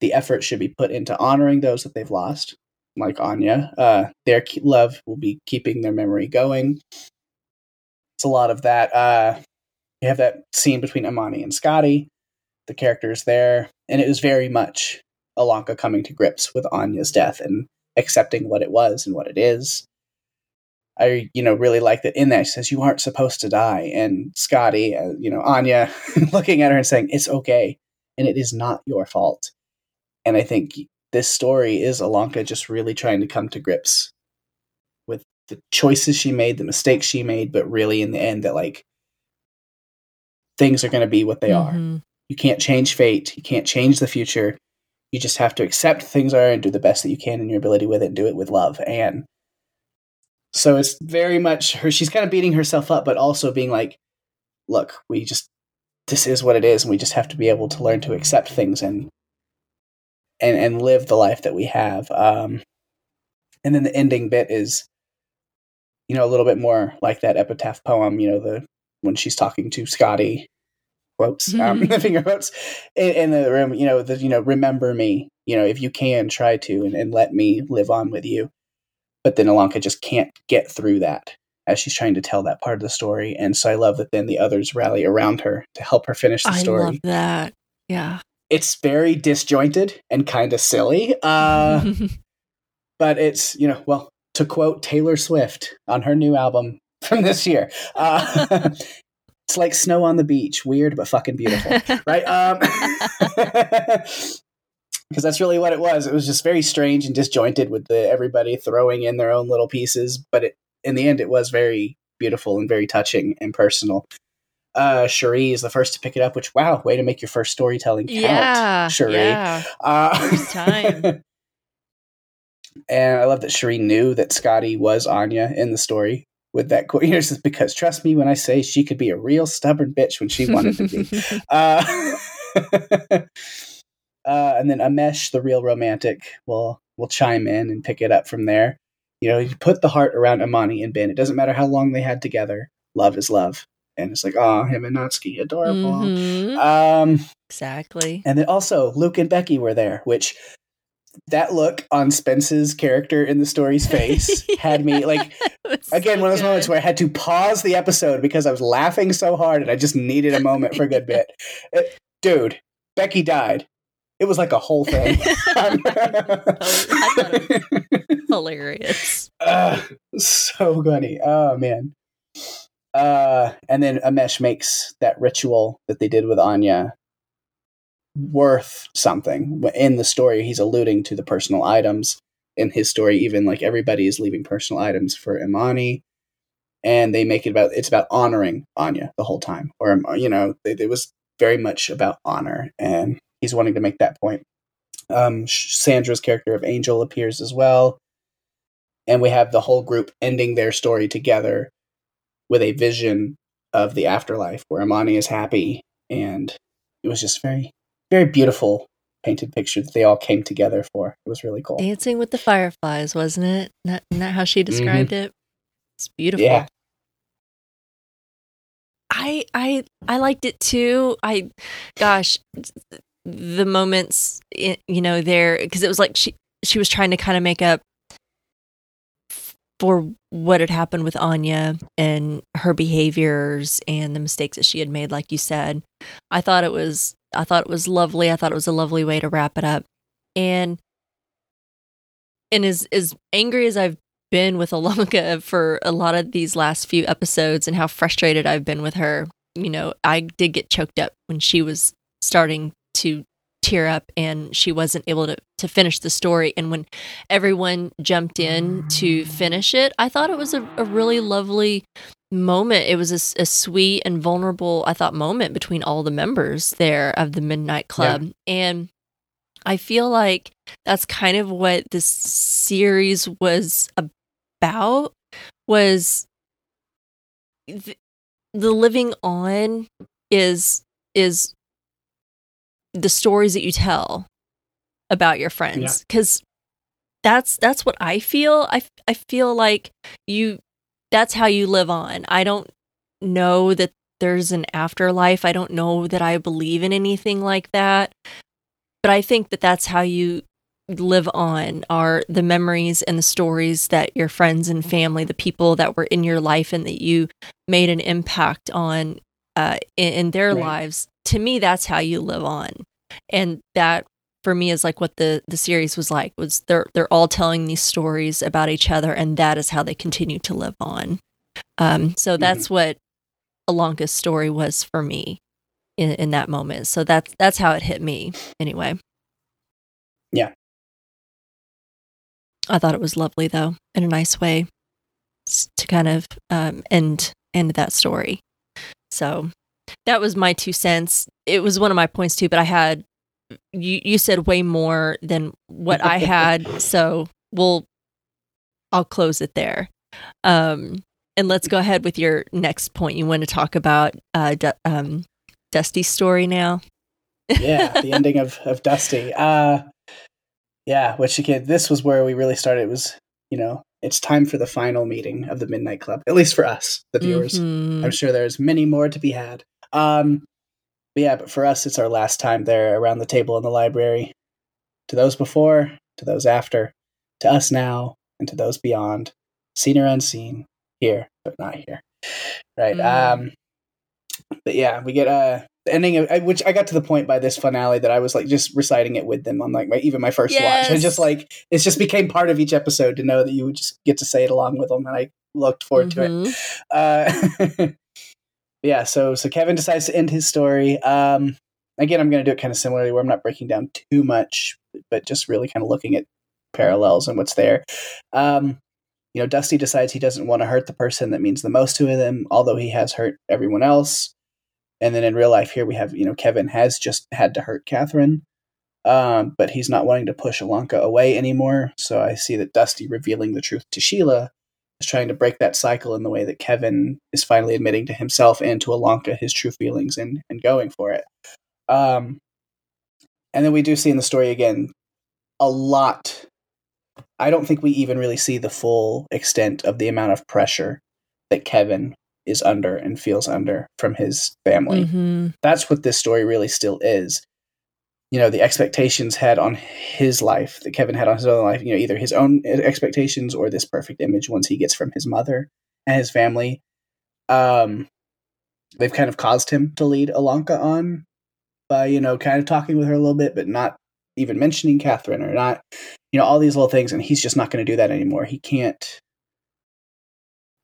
The effort should be put into honoring those that they've lost, like Anya. Uh, their love will be keeping their memory going. It's a lot of that. Uh, you have that scene between Amani and Scotty, the characters there, and it was very much Ilonka coming to grips with Anya's death and accepting what it was and what it is. I, you know, really like that in that she says, You aren't supposed to die. And Scotty, uh, you know, Anya looking at her and saying, It's okay. And it is not your fault. And I think this story is Ilonka just really trying to come to grips with the choices she made, the mistakes she made, but really in the end, that like things are going to be what they mm-hmm. are. You can't change fate, you can't change the future. You just have to accept things are and do the best that you can in your ability with it and do it with love. And so it's very much her, she's kind of beating herself up, but also being like, look, we just, this is what it is. And we just have to be able to learn to accept things and, and, and live the life that we have. Um, and then the ending bit is, you know, a little bit more like that epitaph poem, you know, the, when she's talking to Scotty quotes, um, the finger quotes in, in, the room, you know, the, you know, remember me, you know, if you can try to, and, and let me live on with you. But then Ilonka just can't get through that as she's trying to tell that part of the story. And so I love that then the others rally around her to help her finish the story. I love that. Yeah. It's very disjointed and kind of silly. Uh, but it's, you know, well, to quote Taylor Swift on her new album from this year, uh, it's like snow on the beach, weird but fucking beautiful, right? Um, because that's really what it was. It was just very strange and disjointed with the everybody throwing in their own little pieces, but it, in the end, it was very beautiful and very touching and personal. Uh, Cherie is the first to pick it up, which wow, way to make your first storytelling count, yeah, Cherie. Yeah, uh, first time. and I love that Cherie knew that Scotty was Anya in the story with that quote. You know, because trust me when I say she could be a real stubborn bitch when she wanted to be. uh, uh, and then Amesh, the real romantic, will will chime in and pick it up from there. You know, you put the heart around Amani and Ben. It doesn't matter how long they had together. Love is love, and it's like, oh, him and Natsuki, adorable. Mm-hmm. Um, exactly. And then also Luke and Becky were there, which that look on Spence's character in the story's face had me like again so one of those good. moments where I had to pause the episode because I was laughing so hard and I just needed a moment for a good bit. It, dude, Becky died it was like a whole thing. hilarious. Uh, so funny. Oh man. Uh, and then Amesh makes that ritual that they did with Anya worth something. In the story, he's alluding to the personal items. In his story, even like everybody is leaving personal items for Imani, and they make it about it's about honoring Anya the whole time, or you know, it, it was very much about honor and he's wanting to make that point. Um, Sandra's character of Angel appears as well, and we have the whole group ending their story together with a vision of the afterlife where Amani is happy, and it was just very, very beautiful painted picture that they all came together for. It was really cool. Dancing with the fireflies, wasn't it? Not, isn't that how she described mm-hmm. it? It's beautiful. Yeah. I I I liked it too. I gosh, the moments, you know, there because it was like she she was trying to kind of make up for what had happened with Anya and her behaviors and the mistakes that she had made, like you said. I thought it was I thought it was lovely. I thought it was a lovely way to wrap it up. And and as as angry as I've been with Ilonka for a lot of these last few episodes and how frustrated I've been with her, you know, I did get choked up when she was starting to tear up and she wasn't able to, to finish the story. And when everyone jumped in to finish it, I thought it was a, a really lovely moment. It was a, a, sweet and vulnerable, I thought, moment between all the members there of the Midnight Club. Yeah. And I feel like that's kind of what this series was about was the, the living on is is the stories that you tell about your friends because yeah. that's that's what I feel. I I feel like you that's how you live on. I don't know that there's an afterlife. I don't know that I believe in anything like that. But I think that that's how you live on are the memories and the stories that your friends and family, the people that were in your life and that you made an impact on uh, in, in, their right. lives to me, that's how you live on. And that for me is like what the the series was like was they're they're all telling these stories about each other and that is how they continue to live on. Um so Mm-hmm. that's what Ilonka's story was for me in, in that moment. So that's that's how it hit me anyway. Yeah. i thought it was lovely though in a nice way to kind of um end end that story. So that was my two cents. It was one of my points too but i had you you said way more than what I had, so we'll I'll close it there. Um, and let's go ahead with your next point. You want to talk about uh, Du- um, Dusty's story now? yeah, the ending of of Dusty. Uh yeah, which again, this was where we really started. It was, you know, it's time for the final meeting of the Midnight Club, at least for us, the viewers. Mhm. I'm sure there's many more to be had. Um but yeah, but for us it's our last time there around the table in the library. To those before, to those after, to us now, and to those beyond, seen or unseen, here, but not here. Right. Mm. Um but yeah, we get uh ending of which I got to the point by this finale that I was like just reciting it with them on like my even my first watch. I just like it just became part of each episode to know that you would just get to say it along with them, and I looked forward to it. Mhm. Uh, yeah, so so Kevin decides to end his story. Um, again, I'm going to do it kind of similarly, where I'm not breaking down too much, but just really kind of looking at parallels and what's there. Um, you know, Dusty decides he doesn't want to hurt the person that means the most to him, although he has hurt everyone else. And then in real life, here we have you know Kevin has just had to hurt Catherine, um, but he's not wanting to push Ilonka away anymore. So I see that Dusty revealing the truth to Sheila is trying to break that cycle in the way that Kevin is finally admitting to himself and to Ilonka his true feelings and, and going for it. Um, and then we do see in the story again a lot. I don't think we even really see the full extent of the amount of pressure that Kevin is under and feels under from his family Mhm. that's what this story really still is. You know, the expectations had on his life that Kevin had on his own life, you know, either his own expectations or this perfect image once he gets from his mother and his family. Um, they've kind of caused him to lead Ilonka on by, you know, kind of talking with her a little bit, but not even mentioning Catherine or not, you know, all these little things. And he's just not going to do that anymore. He can't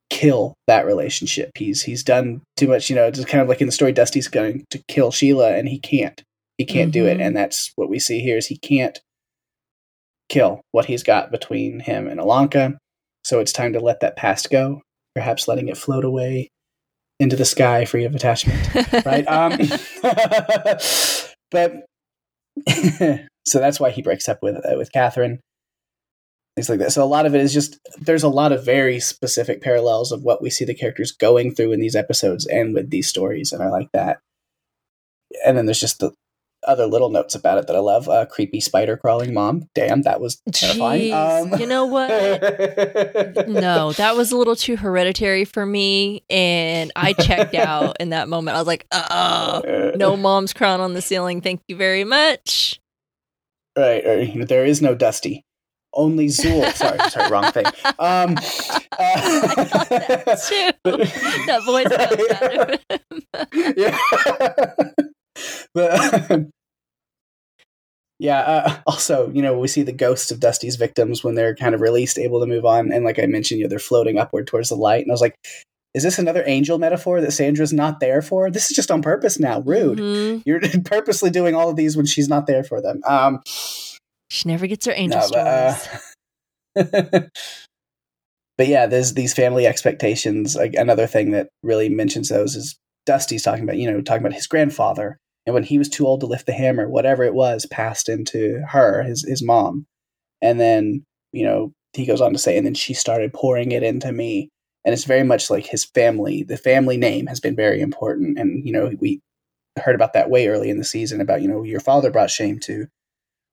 kill that relationship. He's he's done too much, you know, just kind of like in the story Dusty's going to kill Sheila and he can't. He can't do it Mhm. and that's what we see here is he can't kill what he's got between him and Ilonka. So it's time to let that past go, perhaps letting it float away into the sky free of attachment right? Um, but so that's why he breaks up with uh, with Catherine. Things like that. So a lot of it is just there's a lot of very specific parallels of what we see the characters going through in these episodes and with these stories, and I like that. And then there's just the other little notes about it that I love. Uh, creepy spider crawling mom. Damn, that was terrifying. Jeez. Um, you know what? no, that was a little too hereditary for me, and I checked out in that moment. I was like, uh, uh no mom's crown on the ceiling. Thank you very much." Right, know, there is no Dusty, only Zuul. sorry, sorry, wrong thing. Um, I that too. That voice comes out of him. yeah. but, yeah. Uh, also, you know, we see the ghosts of Dusty's victims when they're kind of released, able to move on, and like I mentioned, you know, they're floating upward towards the light. And I was like, is this another angel metaphor that Sandra's not there for? This is just on purpose now. Rude. Mhm. You're purposely doing all of these when she's not there for them. Um, She never gets her angel no, but, stories. uh, but yeah, there's these family expectations. Like another thing that really mentions those is Dusty's talking about, you know, talking about his grandfather and when he was too old to lift the hammer, whatever it was, passed into her, his his mom, and then you know he goes on to say, and then she started pouring it into me, and it's very much like his family. The family name has been very important, and you know we heard about that way early in the season about you know your father brought shame to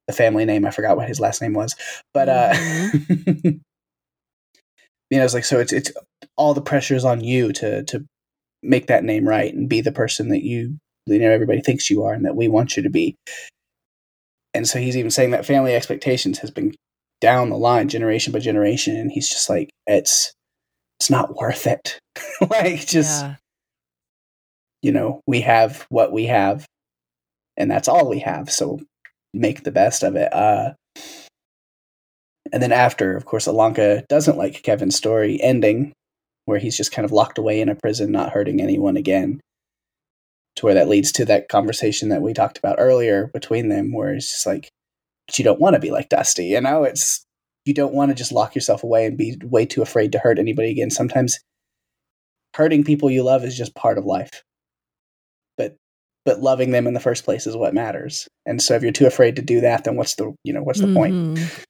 the family name. I forgot what his last name was, but uh, you know, it's like so. It's it's all the pressures on you to to make that name right and be the person that you you know everybody thinks you are and that we want you to be. And so he's even saying that family expectations has been down the line generation by generation, and he's just like it's it's not worth it. like just yeah. you know we have what we have, and that's all we have. So make the best of it. Uh, and then after, of course, Ilonka doesn't like Kevin's story ending, where he's just kind of locked away in a prison, not hurting anyone again. To where that leads to that conversation that we talked about earlier between them, where it's just like, you don't want to be like Dusty, you know? It's you don't want to just lock yourself away and be way too afraid to hurt anybody again. Sometimes hurting people you love is just part of life. But but loving them in the first place is what matters. And so if you're too afraid to do that, then what's the you know, what's the mm-hmm. point?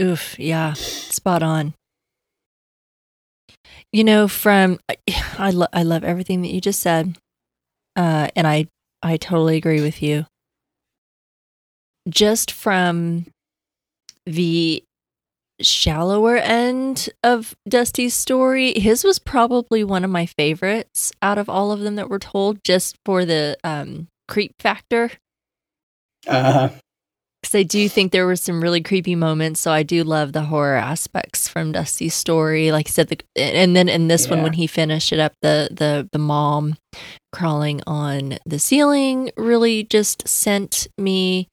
Oof, yeah. Spot on. You know, from I lo- I love everything that you just said. Uh and I I totally agree with you. Just from the shallower end of Dusty's story, his was probably one of my favorites out of all of them that were told, just for the um, creep factor. Uh-huh. Because I do think there were some really creepy moments, so I do love the horror aspects from Dusty's story. Like I said, the, and then in this yeah. one, when he finished it up, the the the mom crawling on the ceiling really just sent me.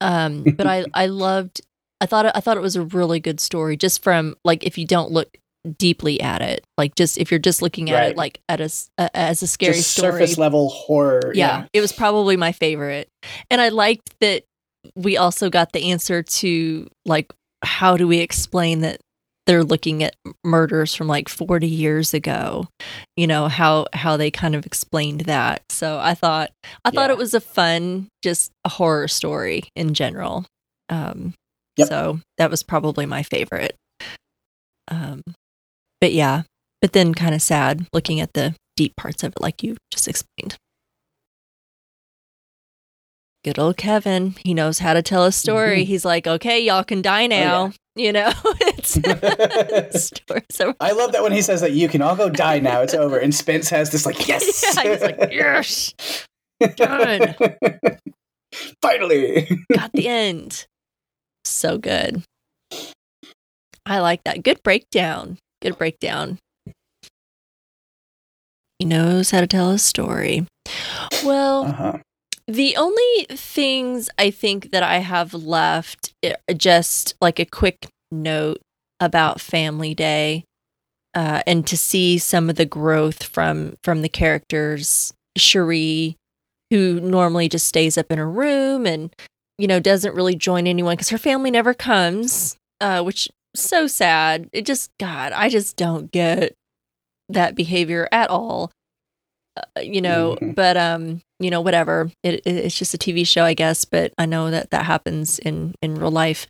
Um, but I I loved I thought I thought it was a really good story just from like if you don't look deeply at it like just if you're just looking at right. it like at a uh, as a scary just story surface level horror yeah, yeah it was probably my favorite and i liked that we also got the answer to like how do we explain that they're looking at murders from like 40 years ago you know how how they kind of explained that so i thought i thought it was a fun just a horror story in general um Yep. So that was probably my favorite. Um, but yeah, but then kind of sad looking at the deep parts of it, like you just explained. Good old Kevin. He knows how to tell a story. Mm-hmm. He's like, okay, y'all can die now. Oh, yeah. You know, it's I love that when he says that you can all go die now. It's over, and Spence has this like yes. yeah, he's like yes, done. Finally, got the end. So good. I like that. Good breakdown. Good breakdown. He knows how to tell a story. Well, uh-huh. The only things I think that I have left, eh, just like a quick note about Family Day, uh, and to see some of the growth from from the characters. Cherie, who normally just stays up in her room and you know, doesn't really join anyone because her family never comes, uh, which so sad. It just, God, I just don't get that behavior at all. Uh, you know, mm-hmm. but um, you know, whatever. It, it, it's just a TV show, I guess. But I know that that happens in in real life.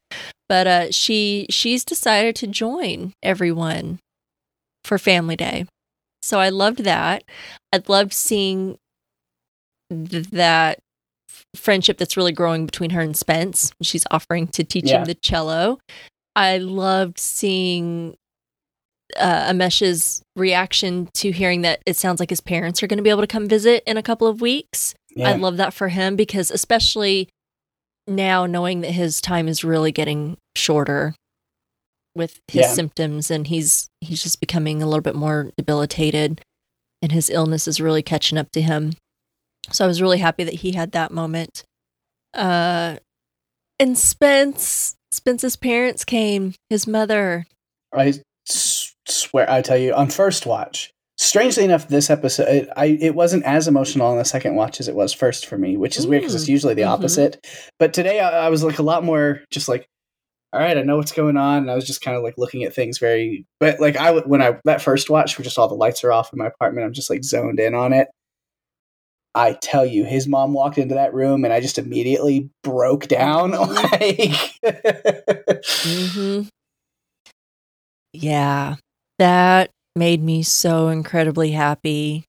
But uh, she she's decided to join everyone for Family Day, so I loved that. I loved seeing th- that friendship that's really growing between her and Spence. She's offering to teach yeah. him the cello. I loved seeing uh, Amesh's reaction to hearing that it sounds like his parents are going to be able to come visit in a couple of weeks. Yeah. I love that for him because, especially now, knowing that his time is really getting shorter with his yeah. symptoms and he's he's just becoming a little bit more debilitated and his illness is really catching up to him so I was really happy that he had that moment. Uh, and Spence, Spence's parents came, his mother. I swear, I tell you, on first watch, strangely enough, this episode, it, I, it wasn't as emotional on the second watch as it was first for me, which is mm. weird because it's usually the mm-hmm. opposite. But today I, I was like a lot more just like, all right, I know what's going on. And I was just kind of like looking at things very, but like I, when I, that first watch where just all the lights are off in my apartment, I'm just like zoned in on it. I tell you, his mom walked into that room and I just immediately broke down. Mm-hmm. Like, mm-hmm. yeah, that made me so incredibly happy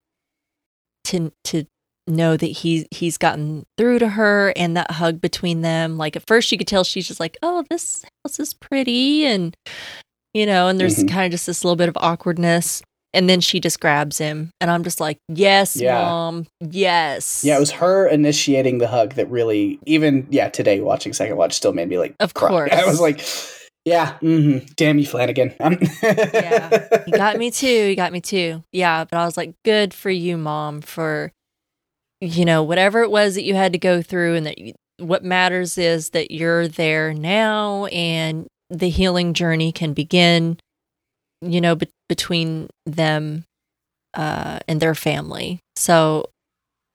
to to know that he he's gotten through to her and that hug between them. Like at first, you could tell she's just like, "Oh, this house is pretty," and you know, and there's mm-hmm. kind of just this little bit of awkwardness and then she just grabs him and i'm just like yes yeah. mom yes yeah it was her initiating the hug that really even yeah today watching second watch still made me like of cry. course i was like yeah mm-hmm. damn you flanagan yeah he got me too he got me too yeah but i was like good for you mom for you know, whatever it was that you had to go through, and that you, what matters is that you're there now and the healing journey can begin, you know, be- between them uh, and their family. So,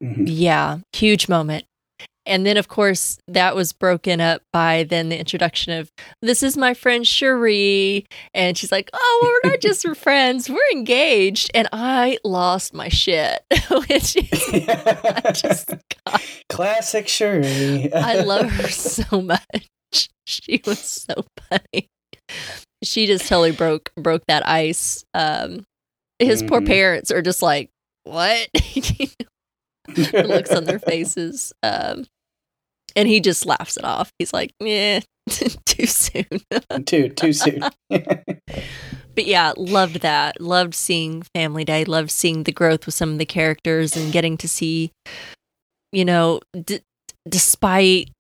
Mhm. yeah, huge moment. And then, of course, that was broken up by then the introduction of this is my friend Cherie. And she's like, oh, well, we're not just friends, we're engaged. And I lost my shit. Which is, I just, God, Classic Cherie. I love her so much. She was so funny. She just totally broke broke that ice. Um, his poor Mhm. parents are just like, what? the looks on their faces. Um, and he just laughs it off. He's like, yeah, too soon. too too soon. But yeah, loved that. Loved seeing Family Day. Loved seeing the growth with some of the characters and getting to see, you know, d- despite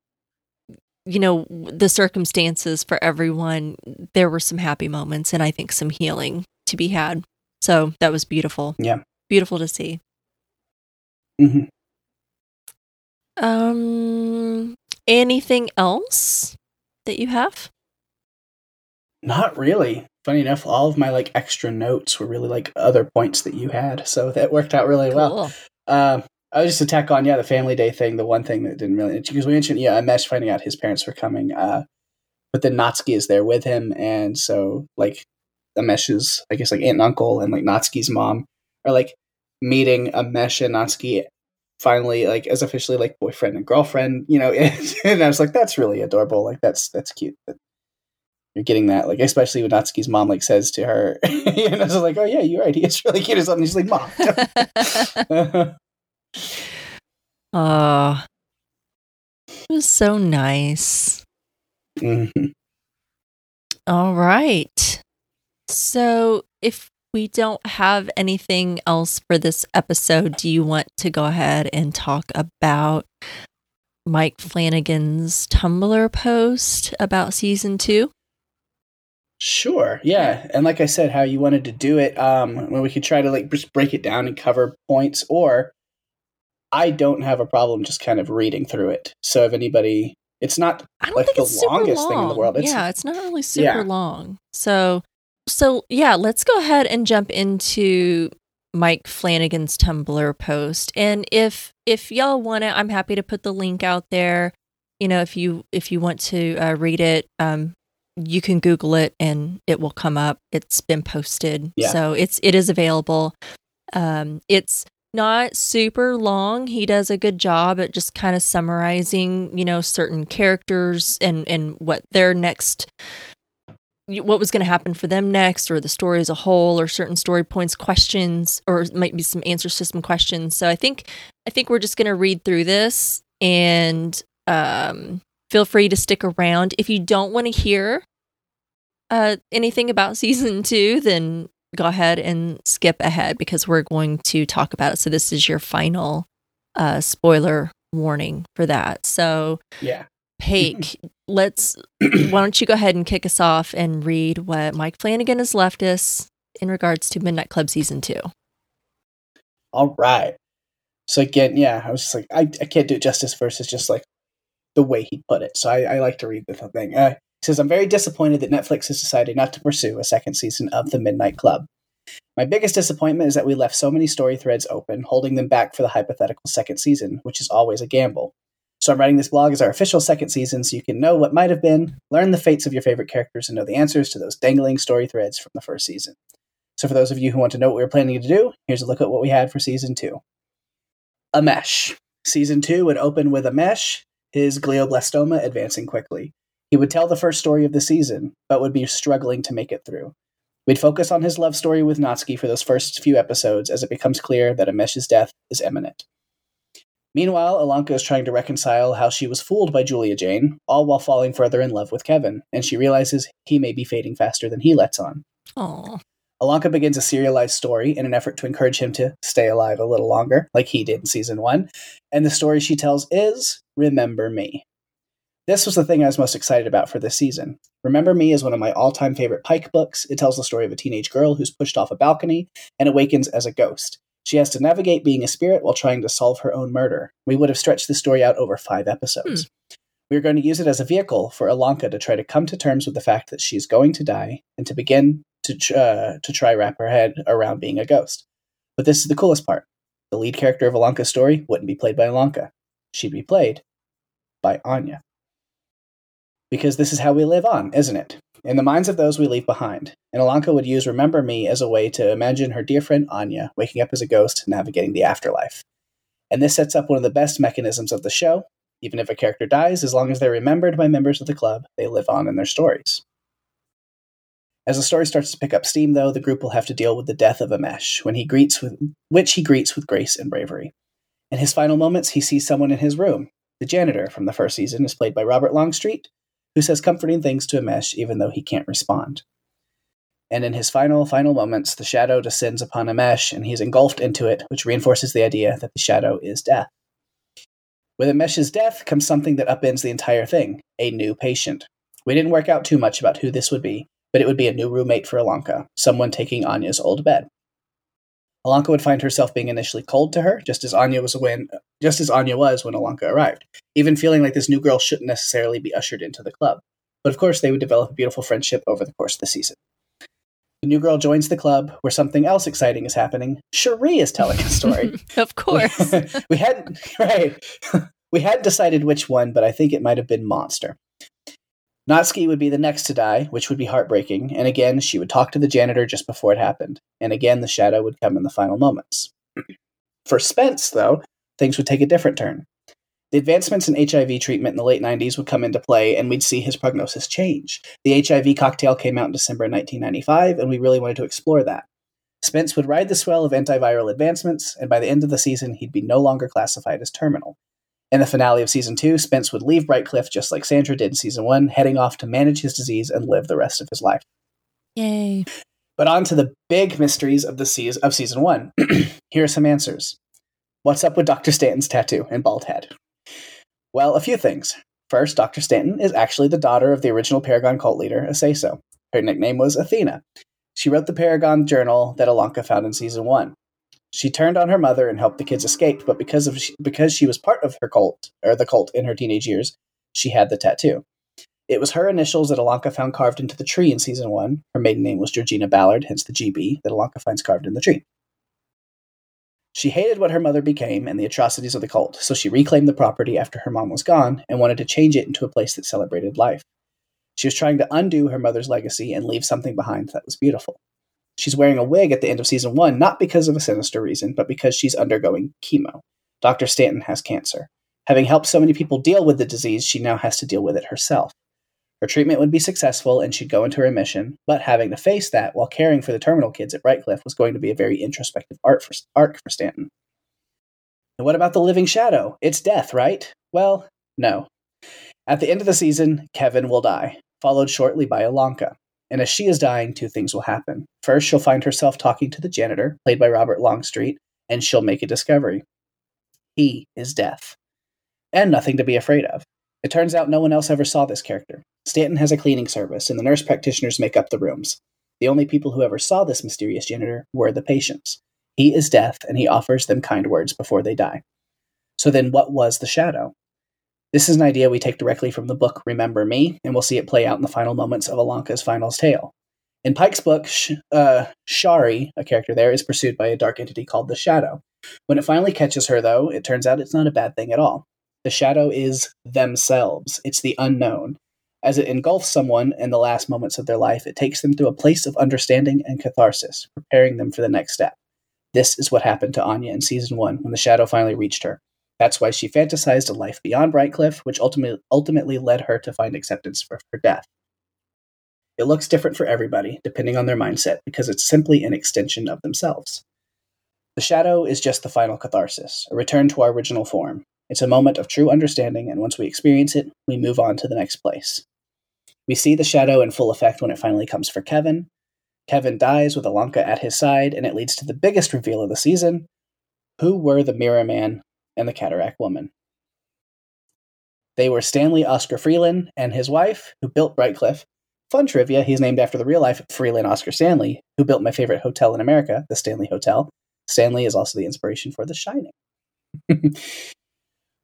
you know the circumstances for everyone, there were some happy moments and I think some healing to be had. So that was beautiful. Yeah. beautiful to see. Mhm. Um, anything else that you have? Not really. Funny enough, all of my like extra notes were really like other points that you had, so that worked out really well. Um, I was just to tack on, yeah, the family day thing. The one thing that didn't really because we mentioned, yeah, Amesh finding out his parents were coming, uh, but then Natsuki is there with him, and so like Amesh's, I guess, like aunt and uncle and like Natsuki's mom are like meeting Amesh and Natsuki finally like as officially like boyfriend and girlfriend, you know. And, I was like, that's really adorable. Like that's that's cute. That you're getting that, like especially when Natsuki's mom like says to her, you know, so like, oh yeah, you're right. He is really cute or something. She's like, mom. oh, it was so nice. Mhm. All right. So, if we don't have anything else for this episode, do you want to go ahead and talk about Mike Flanagan's Tumblr post about season two? Sure. Yeah. And like I said, how you wanted to do it, um, when we could try to like just break it down and cover points, or I don't have a problem just kind of reading through it. So if anybody, it's not I don't Like think the it's super longest long. thing in the world. It's- yeah, it's not really super Yeah. long. So, so yeah, let's go ahead and jump into Mike Flanagan's Tumblr post. And if if y'all want it, I'm happy to put the link out there. You know, if you if you want to uh, read it, um, you can Google it and it will come up. It's been posted, Yeah. so it's it is available. Um, it's not super long. He does a good job at just kind of summarizing, you know, certain characters and and what their next what was going to happen for them next or the story as a whole or certain story points questions or might be some answers to some questions. So i think i think we're just going to read through this and um, feel free to stick around. If you don't want to hear uh, anything about season two then go ahead and skip ahead because we're going to talk about it. So this is your final uh, spoiler warning for that. So yeah. Paik, let's. why don't you go ahead and kick us off and read what Mike Flanagan has left us in regards to Midnight Club season two? All right. So again, yeah, I was just like, I, I can't do it justice versus just like the way he put it. So I, I like to read the thing. Uh, he says, I'm very disappointed that Netflix has decided not to pursue a second season of The Midnight Club. My biggest disappointment is that we left so many story threads open, holding them back for the hypothetical second season, which is always a gamble. So I'm writing this blog as our official second season so you can know what might have been, learn the fates of your favorite characters, and know the answers to those dangling story threads from the first season. So for those of you who want to know what we're planning to do, here's a look at what we had for season two. Amesh. Season two would open with Amesh, his glioblastoma advancing quickly. He would tell the first story of the season, but would be struggling to make it through. We'd focus on his love story with Natsuki for those first few episodes as it becomes clear that Amesh's death is imminent. Meanwhile, Ilonka is trying to reconcile how she was fooled by Julia Jayne, all while falling further in love with Kevin, and she realizes he may be fading faster than he lets on. Oh, Ilonka begins a serialized story in an effort to encourage him to stay alive a little longer, like he did in season one. And the story she tells is Remember Me. This was the thing I was most excited about for this season. Remember Me is one of my all time favorite Pike books. It tells the story of a teenage girl who's pushed off a balcony and awakens as a ghost. She has to navigate being a spirit while trying to solve her own murder. We would have stretched the story out over five episodes. Hmm. We are going to use it as a vehicle for Ilonka to try to come to terms with the fact that she is going to die and to begin to, uh, to try wrap her head around being a ghost. But this is the coolest part. The lead character of Ilonka's story wouldn't be played by Ilonka. She'd be played by Anya. Because this is how we live on, isn't it? In the minds of those we leave behind. And Ilonka would use Remember Me as a way to imagine her dear friend Anya waking up as a ghost, navigating the afterlife. And this sets up one of the best mechanisms of the show. Even if a character dies, as long as they're remembered by members of the club, they live on in their stories. As the story starts to pick up steam, though, the group will have to deal with the death of Amesh, when he greets with, which he greets with grace and bravery. In his final moments, he sees someone in his room. The janitor from the first season is played by Robert Longstreet, who says comforting things to Amesh even though he can't respond. And in his final, final moments, the shadow descends upon Amesh and he's engulfed into it, which reinforces the idea that the shadow is death. With Amesh's death comes something that upends the entire thing a new patient. We didn't work out too much about who this would be, but it would be a new roommate for Ilonka, someone taking Anya's old bed. Ilonka would find herself being initially cold to her, just as Anya was when just as Anya was when Ilonka arrived, even feeling like this new girl shouldn't necessarily be ushered into the club. But of course, they would develop a beautiful friendship over the course of the season. The new girl joins the club where something else exciting is happening. Cherie is telling a story. of course. we hadn't right. we hadn't decided which one, but I think it might have been Monster. Natsuki would be the next to die, which would be heartbreaking, and again she would talk to the janitor just before it happened, and again the shadow would come in the final moments. For Spence, though, things would take a different turn. The advancements in HIV treatment in the late 90s would come into play, and we'd see his prognosis change. The HIV cocktail came out in December 1995, and we really wanted to explore that. Spence would ride the swell of antiviral advancements, and by the end of the season, he'd be no longer classified as terminal. In the finale of season two, Spence would leave Brightcliffe just like Sandra did in season one, heading off to manage his disease and live the rest of his life. Yay. But on to the big mysteries of the season of season one. Here are some answers. What's up with Dr. Stanton's tattoo and bald head? Well, a few things. First, Dr. Stanton is actually the daughter of the original Paragon cult leader, Aceso. Her nickname was Athena. She wrote the Paragon journal that Ilonka found in season one. She turned on her mother and helped the kids escape, but because of because she was part of her cult or the cult in her teenage years, she had the tattoo. It was her initials that Ilonka found carved into the tree in season one. Her maiden name was Georgina Ballard, hence the GB that Ilonka finds carved in the tree. She hated what her mother became and the atrocities of the cult, so she reclaimed the property after her mom was gone and wanted to change it into a place that celebrated life. She was trying to undo her mother's legacy and leave something behind that was beautiful. She's wearing a wig at the end of season one, not because of a sinister reason, but because she's undergoing chemo. Dr. Stanton has cancer. Having helped so many people deal with the disease, she now has to deal with it herself. Her treatment would be successful and she'd go into remission, but having to face that while caring for the terminal kids at Brightcliffe was going to be a very introspective art for, arc for Stanton. And what about the living shadow? It's death, right? Well, no. At the end of the season, Kevin will die, followed shortly by Ilonka. And as she is dying, two things will happen. First, she'll find herself talking to the janitor, played by Robert Longstreet, and she'll make a discovery. He is death. And nothing to be afraid of. It turns out no one else ever saw this character. Stanton has a cleaning service, and the nurse practitioners make up the rooms. The only people who ever saw this mysterious janitor were the patients. He is death, and he offers them kind words before they die. So then, what was the shadow? This is an idea we take directly from the book Remember Me, and we'll see it play out in the final moments of Ilonka's final tale. In Pike's book, Sh- uh, Shari, a character there, is pursued by a dark entity called the Shadow. When it finally catches her, though, it turns out it's not a bad thing at all. The Shadow is themselves, it's the unknown. As it engulfs someone in the last moments of their life, it takes them through a place of understanding and catharsis, preparing them for the next step. This is what happened to Anya in season one when the Shadow finally reached her. That's why she fantasized a life beyond Brightcliffe, which ultimately, ultimately led her to find acceptance for her death. It looks different for everybody, depending on their mindset, because it's simply an extension of themselves. The shadow is just the final catharsis, a return to our original form. It's a moment of true understanding, and once we experience it, we move on to the next place. We see the shadow in full effect when it finally comes for Kevin. Kevin dies with Ilonka at his side, and it leads to the biggest reveal of the season. Who were the Mirror Man and the Cataract Woman? They were Stanley Oscar Freeland and his wife, who built Brightcliffe. Fun trivia, he's named after the real life Freeland Oscar Stanley, who built my favorite hotel in America, the Stanley Hotel. Stanley is also the inspiration for The Shining.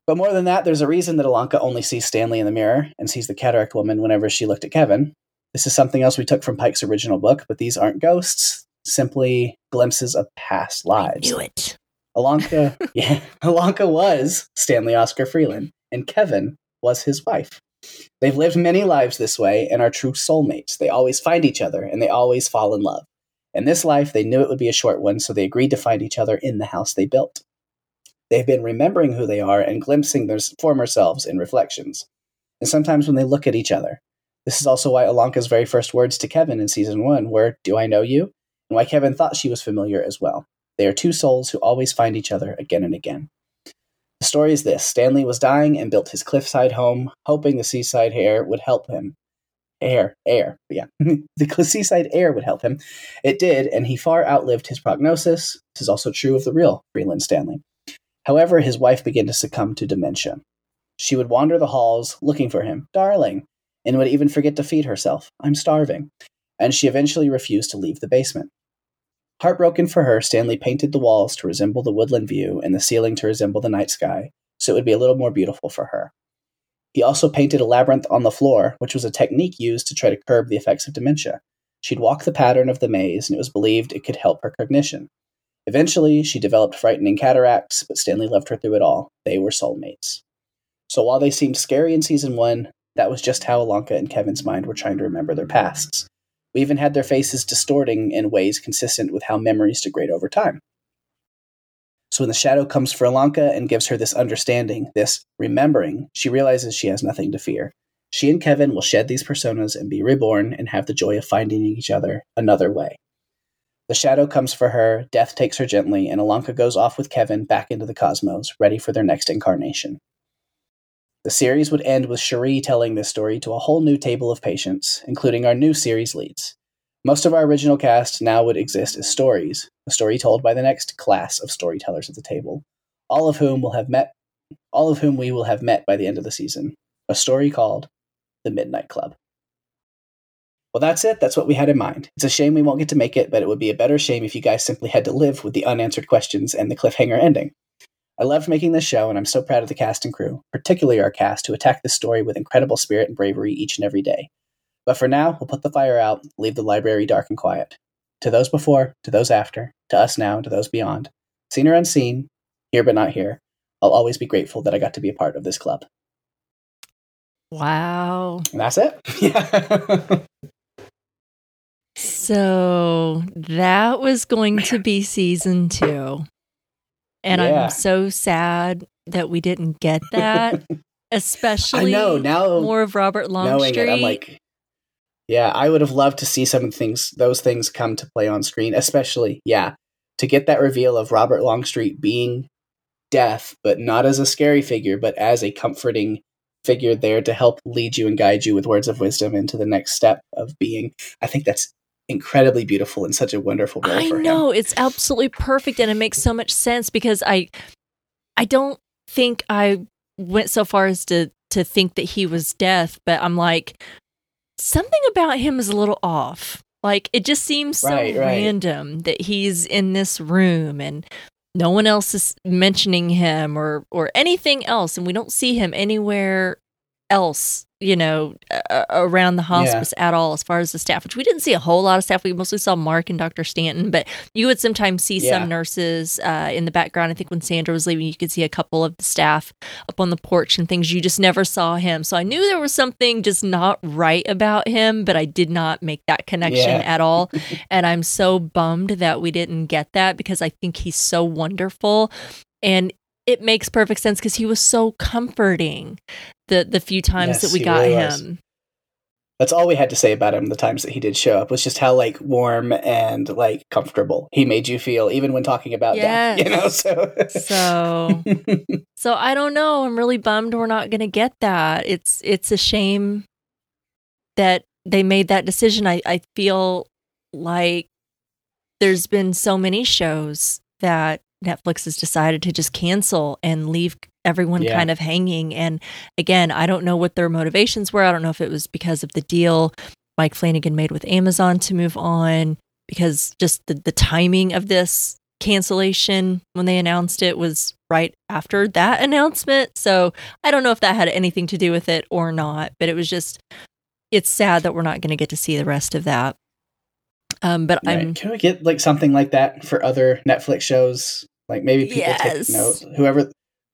but more than that, there's a reason that Ilonka only sees Stanley in the mirror and sees the cataract woman whenever she looked at Kevin. This is something else we took from Pike's original book, but these aren't ghosts, simply glimpses of past lives. Knew it. Ilonka, yeah, Ilonka was Stanley Oscar Freeland, and Kevin was his wife. They've lived many lives this way and are true soulmates. They always find each other and they always fall in love. In this life, they knew it would be a short one, so they agreed to find each other in the house they built. They've been remembering who they are and glimpsing their former selves in reflections. And sometimes when they look at each other. This is also why Ilonka's very first words to Kevin in season one were, Do I know you? And why Kevin thought she was familiar as well. They are two souls who always find each other again and again. The story is this Stanley was dying and built his cliffside home, hoping the seaside air would help him. Air, air, yeah. the seaside air would help him. It did, and he far outlived his prognosis. This is also true of the real Freeland Stanley. However, his wife began to succumb to dementia. She would wander the halls looking for him, darling, and would even forget to feed herself. I'm starving. And she eventually refused to leave the basement. Heartbroken for her, Stanley painted the walls to resemble the woodland view and the ceiling to resemble the night sky, so it would be a little more beautiful for her. He also painted a labyrinth on the floor, which was a technique used to try to curb the effects of dementia. She'd walk the pattern of the maze, and it was believed it could help her cognition. Eventually, she developed frightening cataracts, but Stanley loved her through it all. They were soulmates. So while they seemed scary in season one, that was just how Ilonka and Kevin's mind were trying to remember their pasts. We even had their faces distorting in ways consistent with how memories degrade over time. So when the shadow comes for Ilonka and gives her this understanding, this remembering, she realizes she has nothing to fear. She and Kevin will shed these personas and be reborn and have the joy of finding each other another way. The shadow comes for her, death takes her gently, and Ilonka goes off with Kevin back into the cosmos, ready for their next incarnation. The series would end with Cherie telling this story to a whole new table of patients, including our new series leads. Most of our original cast now would exist as stories, a story told by the next class of storytellers at the table, all of whom will have met all of whom we will have met by the end of the season. A story called The Midnight Club. Well, that's it. That's what we had in mind. It's a shame we won't get to make it, but it would be a better shame if you guys simply had to live with the unanswered questions and the cliffhanger ending. I loved making this show, and I'm so proud of the cast and crew, particularly our cast, who attack this story with incredible spirit and bravery each and every day. But for now, we'll put the fire out, leave the library dark and quiet. To those before, to those after, to us now, to those beyond, seen or unseen, here but not here, I'll always be grateful that I got to be a part of this club. Wow. And that's it. Yeah. so that was going to be season two. And Yeah. I'm so sad that we didn't get that, Especially I know now more of Robert Longstreet. it, I'm like, yeah, I would have loved to see some of things, those things come to play on screen, especially, yeah, to get that reveal of Robert Longstreet being death, but not as a scary figure, but as a comforting figure there to help lead you and guide you with words of wisdom into the next step of being. I think that's incredibly beautiful and such a wonderful role I for him. know it's absolutely perfect, and it makes so much sense because I, I don't think I went so far as to to think that he was death, but I'm like, something about him is a little off. Like it just seems so Right, right. random that he's in this room and no one else is mentioning him or or anything else, and we don't see him anywhere else. You know, uh, around the hospice at all, as far as the staff, which we didn't see a whole lot of staff. We mostly saw Mark and Dr. Stanton, but you would sometimes see Yeah. some nurses uh, in the background. I think when Sandra was leaving, you could see a couple of the staff up on the porch and things. You just never saw him. So I knew there was something just not right about him, but I did not make that connection Yeah. at all. and I'm so bummed that we didn't get that because I think he's so wonderful. And it makes perfect sense because he was so comforting the the few times Yes, that we got really was. him. That's all we had to say about him the times that he did show up was just how like warm and like comfortable he made you feel even when talking about death. You know, so So So I don't know. I'm really bummed we're not going to get that. It's it's a shame that they made that decision. I I feel like there's been so many shows that Netflix has decided to just cancel and leave everyone Yeah. kind of hanging. And again, I don't know what their motivations were. I don't know if it was because of the deal Mike Flanagan made with Amazon to move on, because just the, the timing of this cancellation when they announced it was right after that announcement. So I don't know if that had anything to do with it or not, but it was just, it's sad that we're not going to get to see the rest of that. Um, but Right. I'm, Can we get like something like that for other Netflix shows? Like maybe people Yes. take note. Whoever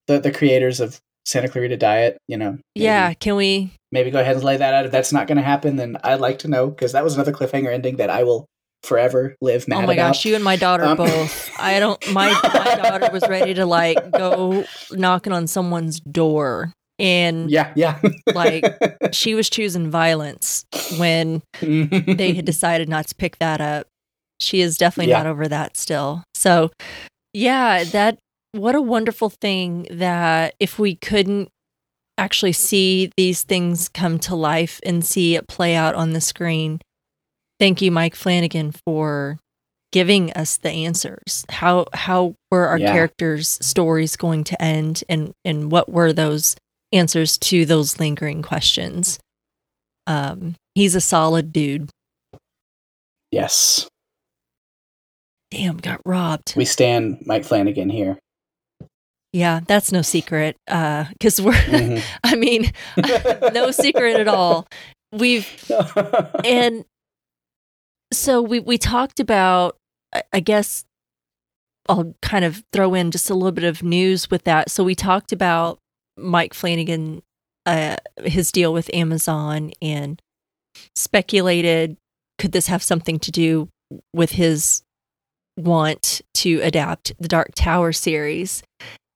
the the creators of Santa Clarita Diet, you know. maybe- yeah, can we? Maybe go ahead and lay that out. If that's not going to happen, then I'd like to know because that was another cliffhanger ending that I will forever live mad oh my about. gosh, you and my daughter Um, both. I don't, my, my daughter was ready to like go knocking on someone's door. And Yeah, yeah. Like, she was choosing violence when they had decided not to pick that up. She is definitely Yeah. not over that still. So, yeah, that what a wonderful thing that if we couldn't actually see these things come to life and see it play out on the screen. Thank you Mike Flanagan for giving us the answers. How how were our Yeah. characters' stories going to end and and what were those answers to those lingering questions? Um he's a solid dude. yes, Damn, got robbed. we stand Mike Flanagan here. Yeah, that's no secret. Uh cuz we're Mhm. I mean, no secret at all. We've and so we we talked about I- I guess I'll kind of throw in just a little bit of news with that. So we talked about Mike Flanagan uh his deal with Amazon and speculated could this have something to do with his want to adapt the Dark Tower series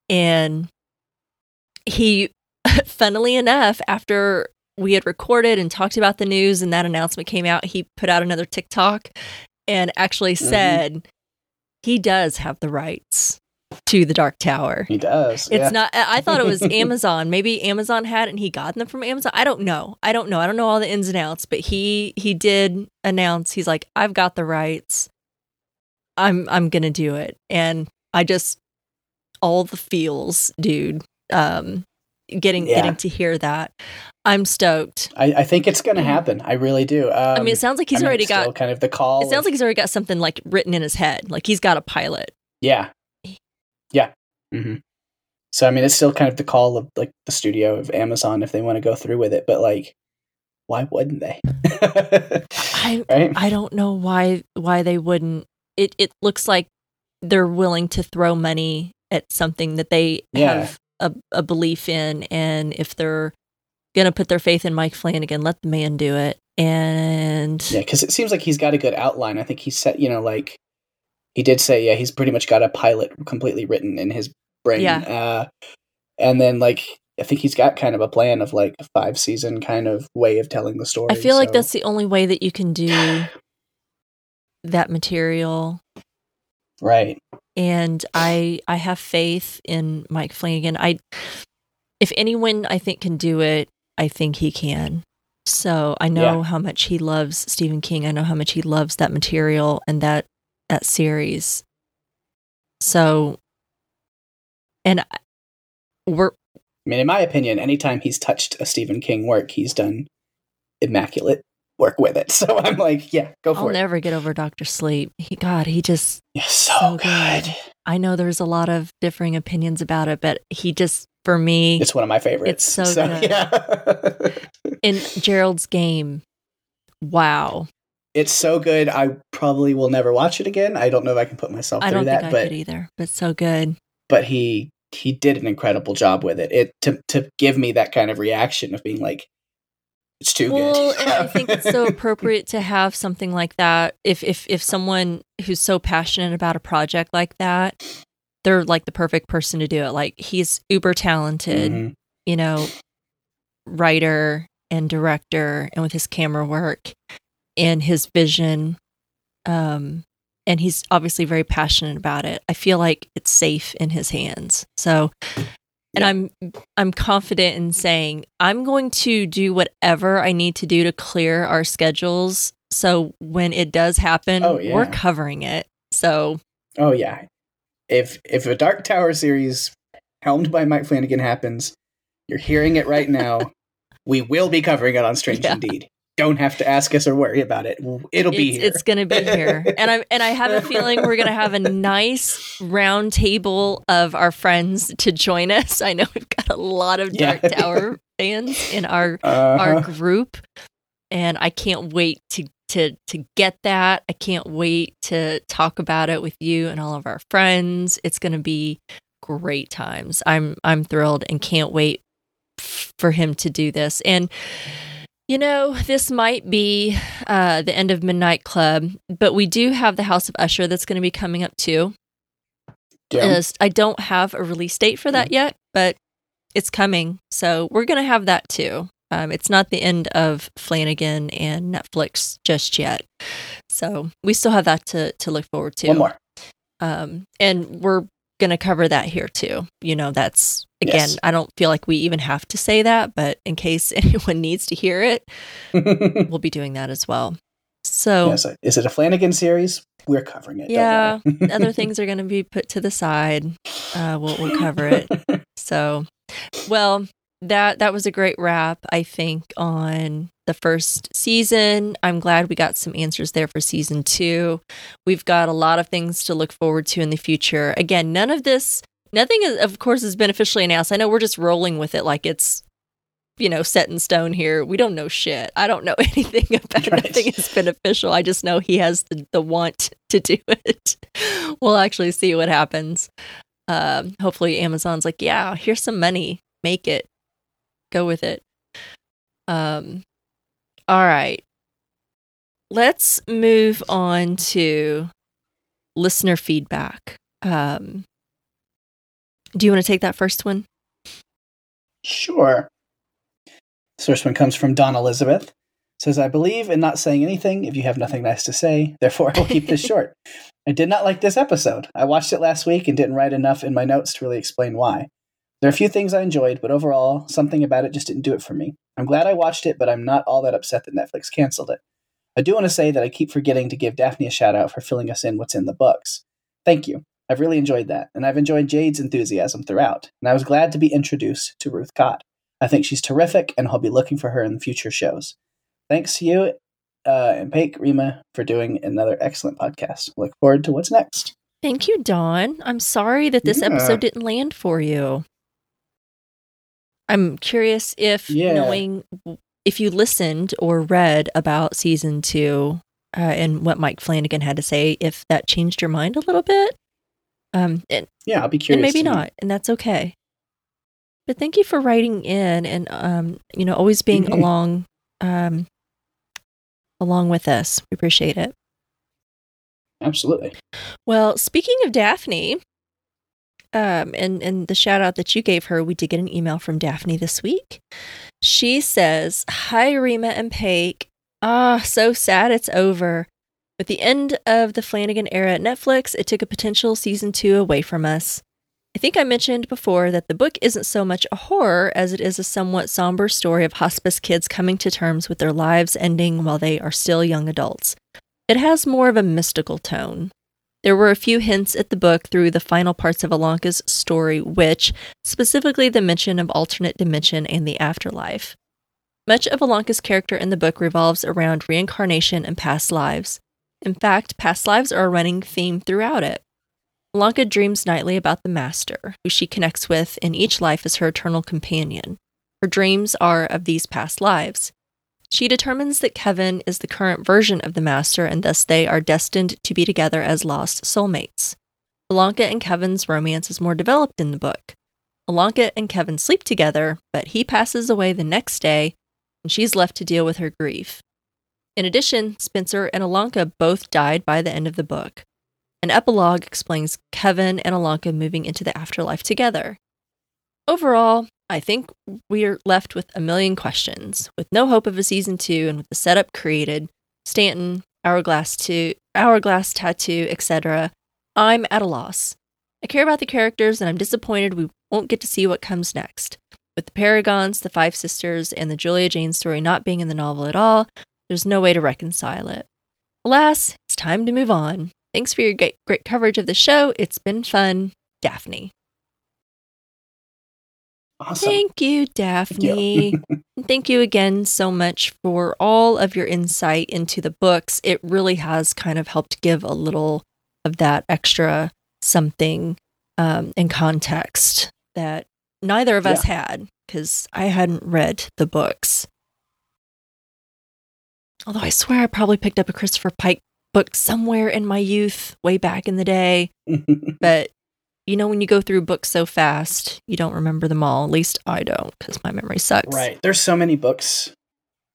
and he funnily enough after we had recorded and talked about the news and that announcement came out he put out another TikTok and actually Mhm. said he does have the rights to the Dark Tower. he does. It's yeah. not I I thought it was Amazon. Maybe Amazon had it and he got them from Amazon. I don't know. I don't know. I don't know all the ins and outs, but he he did announce he's like I've got the rights. I'm I'm going to do it. And I just all the feels, dude. Um getting Yeah. getting to hear that. I'm stoked. I, I think it's going to happen. I really do. Um, I mean, it sounds like he's I mean, already got kind of the call. it sounds of- like he's already got something like written in his head. Like he's got a pilot. Yeah. Yeah. hmm So I mean, it's still kind of the call of like the studio of Amazon if they want to go through with it, but like, why wouldn't they? I right? I don't know why why they wouldn't. It it looks like they're willing to throw money at something that they Yeah. have a, a belief in, and if they're gonna put their faith in Mike Flanagan, let the man do it. And Yeah, because it seems like he's got a good outline. I think he said, you know, like he did say, yeah, he's pretty much got a pilot completely written in his brain. Yeah. Uh, and then like I think he's got kind of a plan of like a five season kind of way of telling the story. I feel like that's the only way that you can do that material. right. and I I have faith in Mike Flanagan. I if anyone I think can do it, I think he can. So I know Yeah. how much he loves Stephen King. I know how much he loves that material and that that series. So and I- we're I mean, in my opinion, anytime he's touched a Stephen King work, he's done immaculate work with it. So I'm like, yeah, go for I'll it. never get over Doctor Sleep. He God, he just Yeah, so, so good. good. I know there's a lot of differing opinions about it, but he just for me It's one of my favorites. It's so good. Yeah. in Gerald's game. Wow. it's so good. I probably will never watch it again. I don't know if I can put myself I through that, I but either, but so good. but he he did an incredible job with it. It to to give me that kind of reaction of being like, it's too well, good. and I think it's so appropriate to have something like that. If if if someone who's so passionate about a project like that, they're like the perfect person to do it. Like he's uber talented, Mhm. you know, writer and director, and with his camera work and his vision, um, and he's obviously very passionate about it. I feel like it's safe in his hands. So, and Yeah. I'm I'm confident in saying I'm going to do whatever I need to do to clear our schedules. So when it does happen, Oh, we're covering it. So Oh yeah. If if a Dark Tower series helmed by Mike Flanagan happens, you're hearing it right now. we will be covering it on Strange Yeah. Indeed. Don't have to ask us or worry about it. It'll be it's, here. It's going to be here, and I and I have a feeling we're going to have a nice round table of our friends to join us. I know we've got a lot of Dark Yeah. Tower fans in our Uh-huh. our group, and I can't wait to to to get that. I can't wait to talk about it with you and all of our friends. It's going to be great times. I'm I'm thrilled and can't wait f- for him to do this. And you know, this might be uh, the end of Midnight Club, but we do have the House of Usher that's going to be coming up too. Yeah. I don't have a release date for that yet, but it's coming. So we're going to have that too. Um, it's not the end of Flanagan and Netflix just yet. So we still have that to, to look forward to. One more. Um, and we're going to cover that here too. You know, that's again, Yes. I don't feel like we even have to say that, but in case anyone needs to hear it, we'll be doing that as well. So, Yes, is it a Flanagan series? We're covering it. Yeah, other things are going to be put to the side. Uh, we'll, we'll cover it. So, well, that that was a great wrap, I think, on the first season. I'm glad we got some answers there for season two. We've got a lot of things to look forward to in the future. Again, none of this, nothing, is, of course, has been officially announced. I know we're just rolling with it like it's, you know, set in stone here. We don't know shit. I don't know anything about Right. Nothing has been official. I just know he has the, the want to do it. we'll actually see what happens. Um, hopefully, Amazon's like, yeah, here's some money, make it, go with it. Um, all right, let's move on to listener feedback. Um, do you want to take that first one? Sure. This first one comes from Dawn Elizabeth. Says, I believe in not saying anything if you have nothing nice to say. Therefore, I will keep this short. I did not like this episode. I watched it last week and didn't write enough in my notes to really explain why. There are a few things I enjoyed, but overall, something about it just didn't do it for me. I'm glad I watched it, but I'm not all that upset that Netflix canceled it. I do want to say that I keep forgetting to give Daphne a shout out for filling us in what's in the books. Thank you. I've really enjoyed that, and I've enjoyed Jade's enthusiasm throughout, and I was glad to be introduced to Ruth Codd. I think she's terrific, and I'll be looking for her in future shows. Thanks to you uh, and Paik Rima for doing another excellent podcast. Look forward to what's next. Thank you, Dawn. I'm sorry that this Yeah. episode didn't land for you. I'm curious if Yeah. knowing if you listened or read about season two uh, and what Mike Flanagan had to say, if that changed your mind a little bit. Um, and, Yeah, I'll be curious. and maybe not, and that's okay. But thank you for writing in and um, you know, always being Mhm. along um, along with us. We appreciate it. Absolutely. Well, speaking of Daphne, um, and and the shout out that you gave her, we did get an email from Daphne this week. She says, "Hi, Rima and Paik. Ah, so sad it's over. With the end of the Flanagan era at Netflix, it took a potential season two away from us. I think I mentioned before that the book isn't so much a horror as it is a somewhat somber story of hospice kids coming to terms with their lives ending while they are still young adults. It has more of a mystical tone. There were a few hints at the book through the final parts of Ilonka's story, which, specifically the mention of alternate dimension and the afterlife. Much of Ilonka's character in the book revolves around reincarnation and past lives. In fact, past lives are a running theme throughout it. Ilonka dreams nightly about the Master, who she connects with in each life as her eternal companion. Her dreams are of these past lives. She determines that Kevin is the current version of the Master, and thus they are destined to be together as lost soulmates. Ilonka and Kevin's romance is more developed in the book. Ilonka and Kevin sleep together, but he passes away the next day, and she's left to deal with her grief. In addition, Spencer and Ilonka both died by the end of the book. An epilogue explains Kevin and Ilonka moving into the afterlife together. Overall, I think we're left with a million questions. With no hope of a season two and with the setup created, Stanton, Hourglass 2, Hourglass Tattoo, etc., I'm at a loss. I care about the characters and I'm disappointed we won't get to see what comes next. With the Paragons, the Five Sisters, and the Julia Jayne story not being in the novel at all, there's no way to reconcile it. Alas, it's time to move on. Thanks for your great, great coverage of the show. It's been fun. Daphne. Awesome. Thank you, Daphne. Thank you again so much for all of your insight into the books. It really has kind of helped give a little of that extra something um, in context that neither of us had because I hadn't read the books. Although I swear I probably picked up a Christopher Pike book somewhere in my youth, way back in the day. but you know, when you go through books so fast, you don't remember them all. At least I don't, because my memory sucks. Right. There's so many books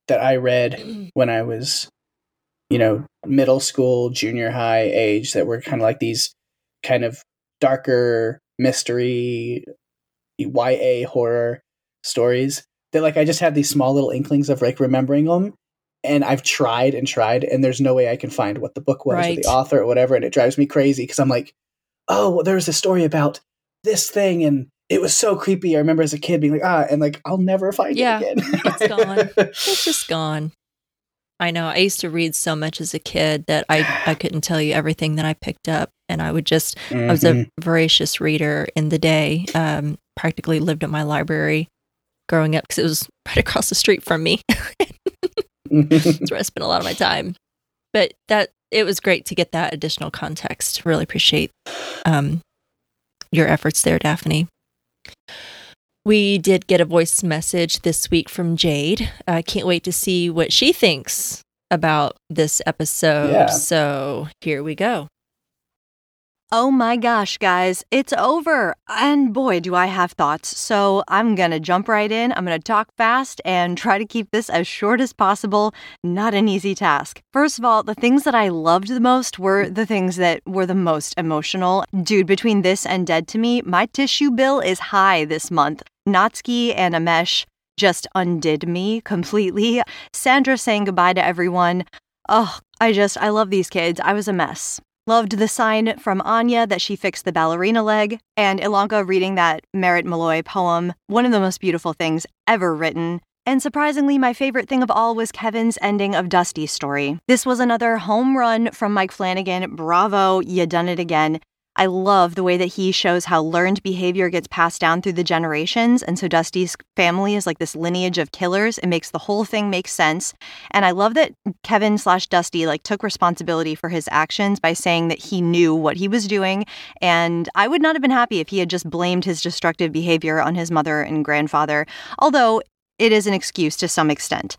that I read when I was, you know, middle school, junior high age that were kind of like these kind of darker mystery, YA horror stories that like I just have these small little inklings of like remembering them. And I've tried and tried, and there's no way I can find what the book was Right. or the author or whatever. And it drives me crazy because I'm like, oh, well, there was a story about this thing, and it was so creepy. I remember as a kid being like, ah, and like, I'll never find Yeah, it again. it's gone. It's just gone. I know. I used to read so much as a kid that I, I couldn't tell you everything that I picked up. And I would just, I was a voracious reader in the day, um, practically lived at my library growing up because it was right across the street from me. That's where I spent a lot of my time. But that it was great to get that additional context. Really appreciate um, your efforts there, Daphne. We did get a voice message this week from Jade. I can't wait to see what she thinks about this episode. Yeah. So here we go. Oh my gosh, guys, it's over. And boy, do I have thoughts. So I'm going to jump right in. I'm going to talk fast and try to keep this as short as possible. Not an easy task. First of all, the things that I loved the most were the things that were the most emotional. Dude, between this and Dead to Me, my tissue bill is high this month. Natsuki and Amesh just undid me completely. Sandra saying goodbye to everyone. Oh, I just, I love these kids. I was a mess. Loved the sign from Anya that she fixed the ballerina leg, and Ilonka reading that Merritt Malloy poem, one of the most beautiful things ever written. And surprisingly, my favorite thing of all was Kevin's ending of Dusty's story. This was another home run from Mike Flanagan. Bravo, you done it again. I love the way that he shows how learned behavior gets passed down through the generations. And so Dusty's family is like this lineage of killers. It makes the whole thing make sense. And I love that Kevin slash Dusty like took responsibility for his actions by saying that he knew what he was doing. And I would not have been happy if he had just blamed his destructive behavior on his mother and grandfather, although it is an excuse to some extent.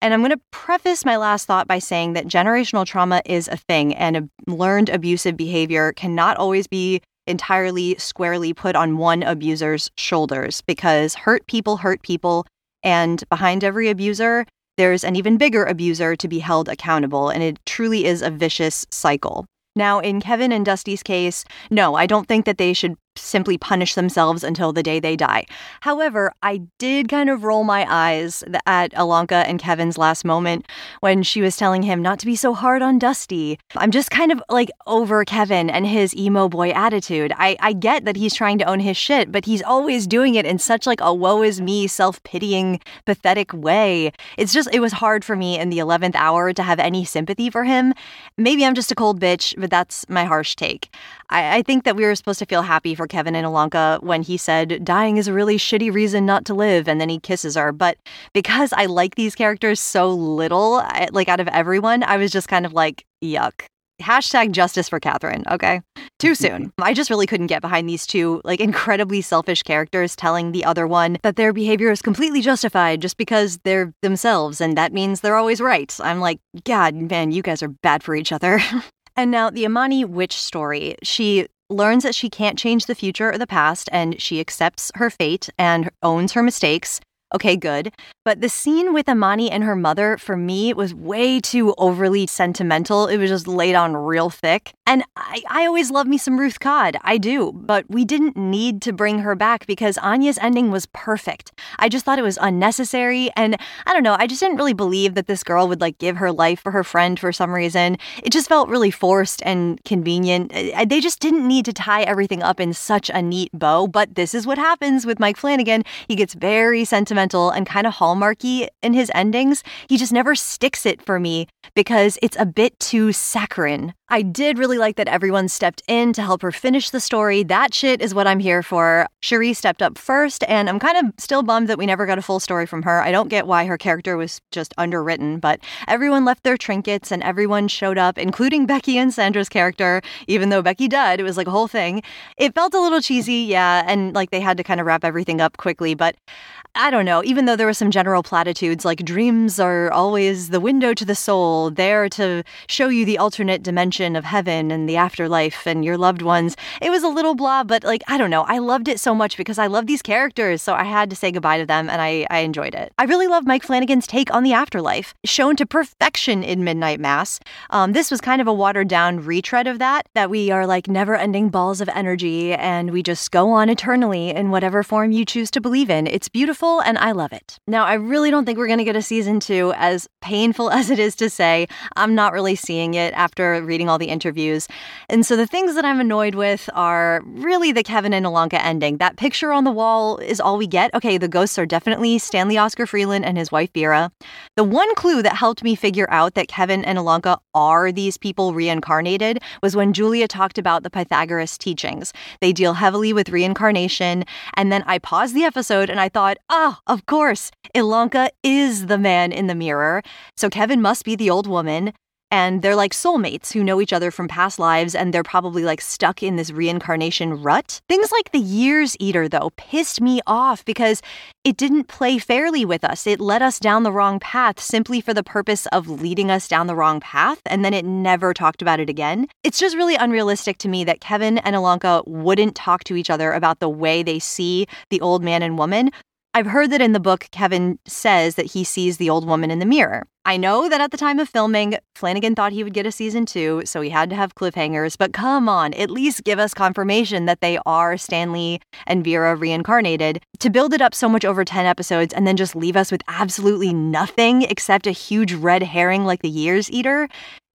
And I'm going to preface my last thought by saying that generational trauma is a thing, and a learned abusive behavior cannot always be entirely squarely put on one abuser's shoulders because hurt people hurt people, and behind every abuser, there's an even bigger abuser to be held accountable, and it truly is a vicious cycle. Now, in Kevin and Dusty's case, no, I don't think that they should simply punish themselves until the day they die. However, I did kind of roll my eyes at Ilonka and Kevin's last moment when she was telling him not to be so hard on Dusty. I'm just kind of like over Kevin and his emo boy attitude. I, I get that he's trying to own his shit, but he's always doing it in such like a woe is me, self-pitying, pathetic way. It's just it was hard for me in the 11th hour to have any sympathy for him. Maybe I'm just a cold bitch, but that's my harsh take. I, I think that we were supposed to feel happy for Kevin and Ilonka when he said, dying is a really shitty reason not to live, and then he kisses her. But because I like these characters so little, I, like out of everyone, I was just kind of like, yuck. Hashtag justice for Catherine, okay? Too soon. I just really couldn't get behind these two, like, incredibly selfish characters telling the other one that their behavior is completely justified just because they're themselves, and that means they're always right. I'm like, God, man, you guys are bad for each other. and now, the Amani witch story. She learns that she can't change the future or the past, and she accepts her fate and owns her mistakes. Okay, good. But the scene with Amani and her mother, for me, was way too overly sentimental. It was just laid on real thick. And I, I always love me some Ruth Codd. I do. But we didn't need to bring her back because Anya's ending was perfect. I just thought it was unnecessary. And I don't know, I just didn't really believe that this girl would like give her life for her friend for some reason. It just felt really forced and convenient. They just didn't need to tie everything up in such a neat bow. But this is what happens with Mike Flanagan. He gets very sentimental and kind of hallmarky in his endings. He just never sticks it for me because it's a bit too saccharine I did really like that everyone stepped in to help her finish the story. That shit is what I'm here for. Cherie stepped up first, and I'm kind of still bummed that we never got a full story from her. I don't get why her character was just underwritten, but everyone left their trinkets and everyone showed up, including Becky and Sandra's character, even though Becky died. It was like a whole thing. It felt a little cheesy, yeah, and like they had to kind of wrap everything up quickly, but I don't know, even though there were some general platitudes like dreams are always the window to the soul, there to show you the alternate dimension of heaven and the afterlife and your loved ones, it was a little blah, but like, I don't know. I loved it so much because I love these characters, so I had to say goodbye to them and I, I enjoyed it. I really love Mike Flanagan's take on the afterlife, shown to perfection in Midnight Mass. Um, this was kind of a watered down retread of that, that we are like never ending balls of energy and we just go on eternally in whatever form you choose to believe in. It's beautiful and I love it. Now, I really don't think we're going to get a season two, as painful as it is to say. I'm not really seeing it after reading all the interviews. And so the things that I'm annoyed with are really the Kevin and Ilonka ending. That picture on the wall is all we get. Okay, the ghosts are definitely Stanley Oscar Freeland and his wife Vera. The one clue that helped me figure out that Kevin and Ilonka are these people reincarnated was when Julia talked about the Pythagoras teachings. They deal heavily with reincarnation. And then I paused the episode and I thought, Ah, of course. Ilonka is the man in the mirror. So Kevin must be the old woman. And they're like soulmates who know each other from past lives, and they're probably like stuck in this reincarnation rut. Things like the Years Eater, though, pissed me off because it didn't play fairly with us. It led us down the wrong path simply for the purpose of leading us down the wrong path, and then it never talked about it again. It's just really unrealistic to me that Kevin and Ilonka wouldn't talk to each other about the way they see the old man and woman I've heard that in the book, Kevin says that he sees the old woman in the mirror. I know that at the time of filming, Flanagan thought he would get a season two, so he had to have cliffhangers, but come on, at least give us confirmation that they are Stanley and Vera reincarnated. To build it up so much over 10 episodes and then just leave us with absolutely nothing except a huge red herring like the Years Eater,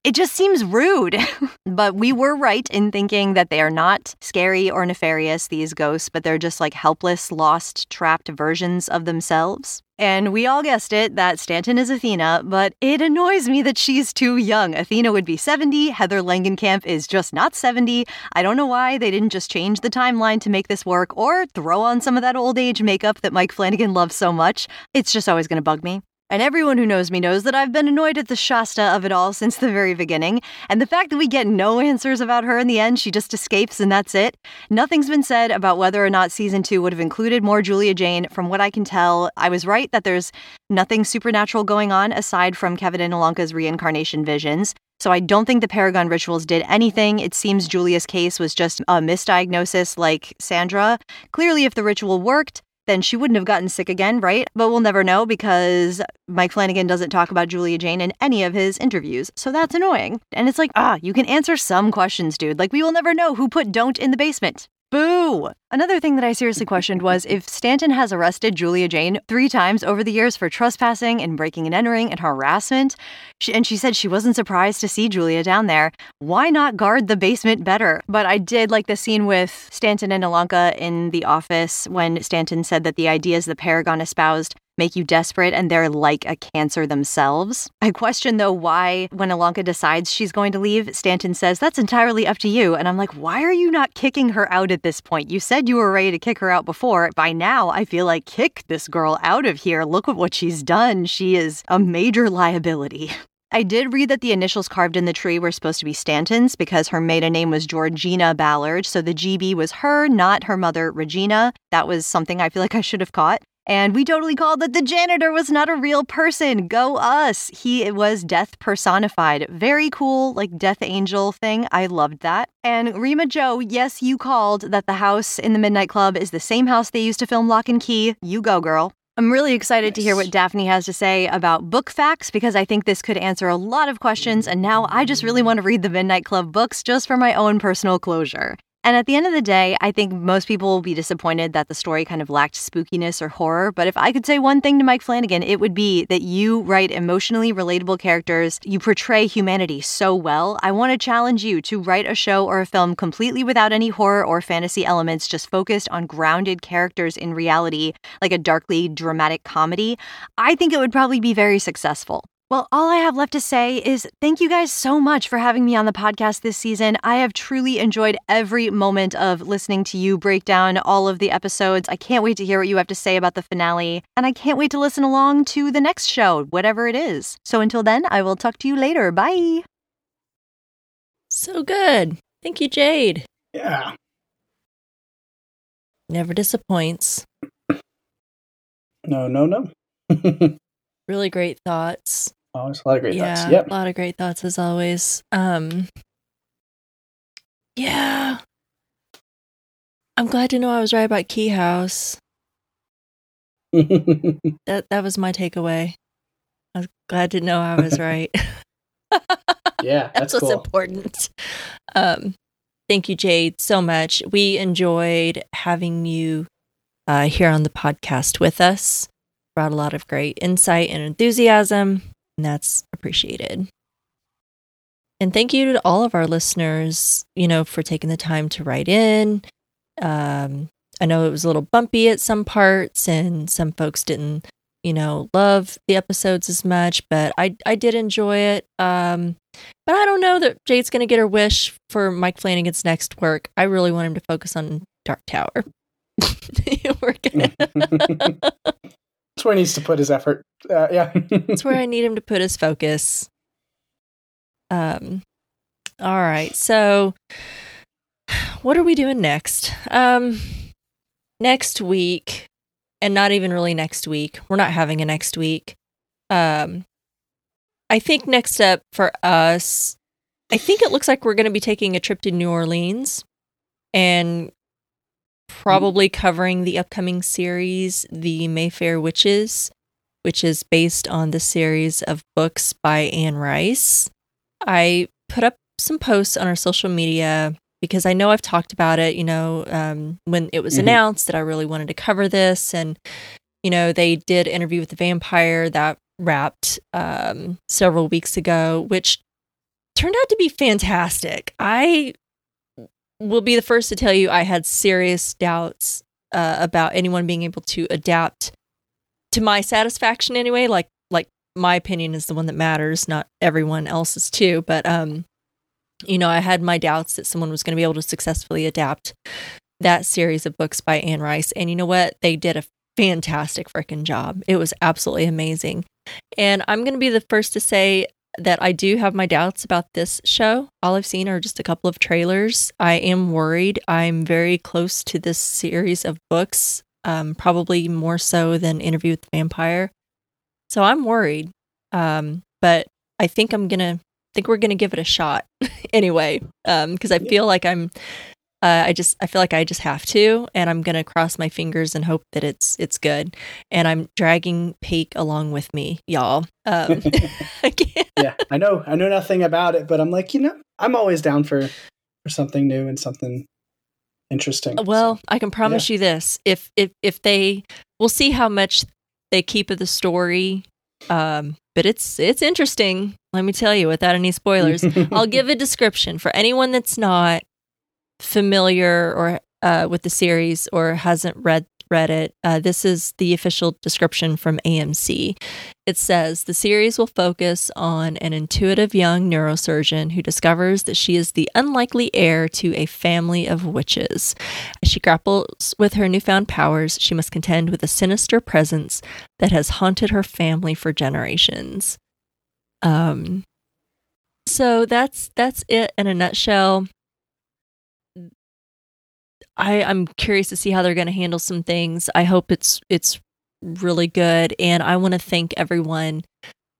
it just seems rude. but we were right in thinking that they are not scary or nefarious, these ghosts, but they're just like helpless, lost, trapped versions of themselves. And we all guessed it that Stanton is Athena, but it annoys me that she's too young. Athena would be 70, Heather Langenkamp is just not 70. I don't know why they didn't just change the timeline to make this work or throw on some of that old age makeup that Mike Flanagan loves so much. It's just always going to bug me. And everyone who knows me knows that I've been annoyed at the Shasta of it all since the very beginning. And the fact that we get no answers about her in the end, she just escapes and that's it. Nothing's been said about whether or not season two would have included more Julia Jayne. From what I can tell, I was right that there's nothing supernatural going on aside from Kevin and Ilonka's reincarnation visions. So I don't think the Paragon rituals did anything. It seems Julia's case was just a misdiagnosis like Sandra. Clearly, if the ritual worked, then she wouldn't have gotten sick again, right? But we'll never know because Mike Flanagan doesn't talk about Julia Jayne in any of his interviews. So that's annoying. And it's like, ah, you can answer some questions, dude. Like, we will never know who put don't in the basement. Boo! Another thing that I seriously questioned was if Stanton has arrested Julia Jayne three times over the years for trespassing and breaking and entering and harassment, she, and she said she wasn't surprised to see Julia down there, why not guard the basement better? But I did like the scene with Stanton and Ilonka in the office when Stanton said that the ideas the Paragon espoused make you desperate and they're like a cancer themselves. I question though why when Ilonka decides she's going to leave, Stanton says that's entirely up to you. And I'm like, why are you not kicking her out at this point? You said you were ready to kick her out before. By now, I feel like kick this girl out of here. Look at what she's done. She is a major liability. I did read that the initials carved in the tree were supposed to be Stanton's because her maiden name was Georgina Ballard. So the GB was her, not her mother, Regina. That was something I feel like I should have caught. And we totally called that the janitor was not a real person. Go us. He was death personified. Very cool, like death angel thing. I loved that. And Rima Joe, yes, you called that the house in the Midnight Club is the same house they used to film Locke and Key. You go, girl. I'm really excited yes. to hear what Daphne has to say about book facts because I think this could answer a lot of questions. And now I just really want to read the Midnight Club books just for my own personal closure. And at the end of the day, I think most people will be disappointed that the story kind of lacked spookiness or horror. But if I could say one thing to Mike Flanagan, it would be that you write emotionally relatable characters. You portray humanity so well. I want to challenge you to write a show or a film completely without any horror or fantasy elements, just focused on grounded characters in reality, like a darkly dramatic comedy. I think it would probably be very successful. Well, all I have left to say is thank you guys so much for having me on the podcast this season. I have truly enjoyed every moment of listening to you break down all of the episodes. I can't wait to hear what you have to say about the finale, and I can't wait to listen along to the next show, whatever it is. So until then, I will talk to you later. Bye. So good. Thank you, Jade. Yeah. Never disappoints. No, no, no. Really great thoughts. Always a lot of great yeah, thoughts. Yep. a lot of great thoughts as always. Um, yeah, I'm glad to know I was right about Key House. That that was my takeaway. I was glad to know I was right. yeah, That's, that's, what's cool. important. Um, thank you, Jade, so much. We enjoyed having you uh, here on the podcast with us. Brought a lot of great insight and enthusiasm, and that's appreciated. And thank you to all of our listeners, you know, for taking the time to write in. Um, I know it was a little bumpy at some parts, and some folks didn't, you know, love the episodes as much, but I I did enjoy it. Um, but I don't know that Jade's going to get her wish for Mike Flanagan's next work. I really want him to focus on Dark Tower. We're gonna, That's where he needs to put his effort. Uh, yeah. that's where I need him to put his focus. Um, all right. So, what are we doing next? Um, next week, and not even really next week. We're not having a next week. Um, I think next up for us, I think it looks like we're going to be taking a trip to New Orleans and probably covering the upcoming series, The Mayfair Witches, which is based on the series of books by Anne Rice. I put up some posts on our social media because I know I've talked about it, you know, um, when it was Mhm. announced that I really wanted to cover this. And, you know, they did interview with the vampire that wrapped um, several weeks ago, which turned out to be fantastic. I will be the first to tell you I had serious doubts uh, about anyone being able to adapt to my satisfaction anyway. Like, like my opinion is the one that matters, not everyone else's too. But um, you know, I had my doubts that someone was going to be able to successfully adapt that series of books by Anne Rice. And you know what? They did a fantastic freaking job. It was absolutely amazing. And I'm going to be the first to say that I do have my doubts about this show. All I've seen are just a couple of trailers. I am worried. I'm very close to this series of books, um, probably more so than Interview with the Vampire. So I'm worried. Um, but I think I'm gonna think we're gonna give it a shot anyway. Um, because I feel like I'm uh, I just I feel like I just have to, and I'm gonna cross my fingers and hope that it's it's good. And I'm dragging Pete along with me, y'all. Um, I yeah. I know. I know nothing about it, but I'm like, you know, I'm always down for for something new and something interesting. well, I can promise you this: if if if they, we'll see how much they keep of the story. Um, but it's it's interesting. Let me tell you, without any spoilers. I'll give a description for anyone that's not familiar or uh, with the series or hasn't read read it. Uh, this is the official description from AMC. It says the series will focus on an intuitive young neurosurgeon who discovers that she is the unlikely heir to a family of witches. As she grapples with her newfound powers, she must contend with a sinister presence that has haunted her family for generations. Um, so that's that's it in a nutshell. I I'm curious to see how they're going to handle some things. I hope it's it's really good, and I want to thank everyone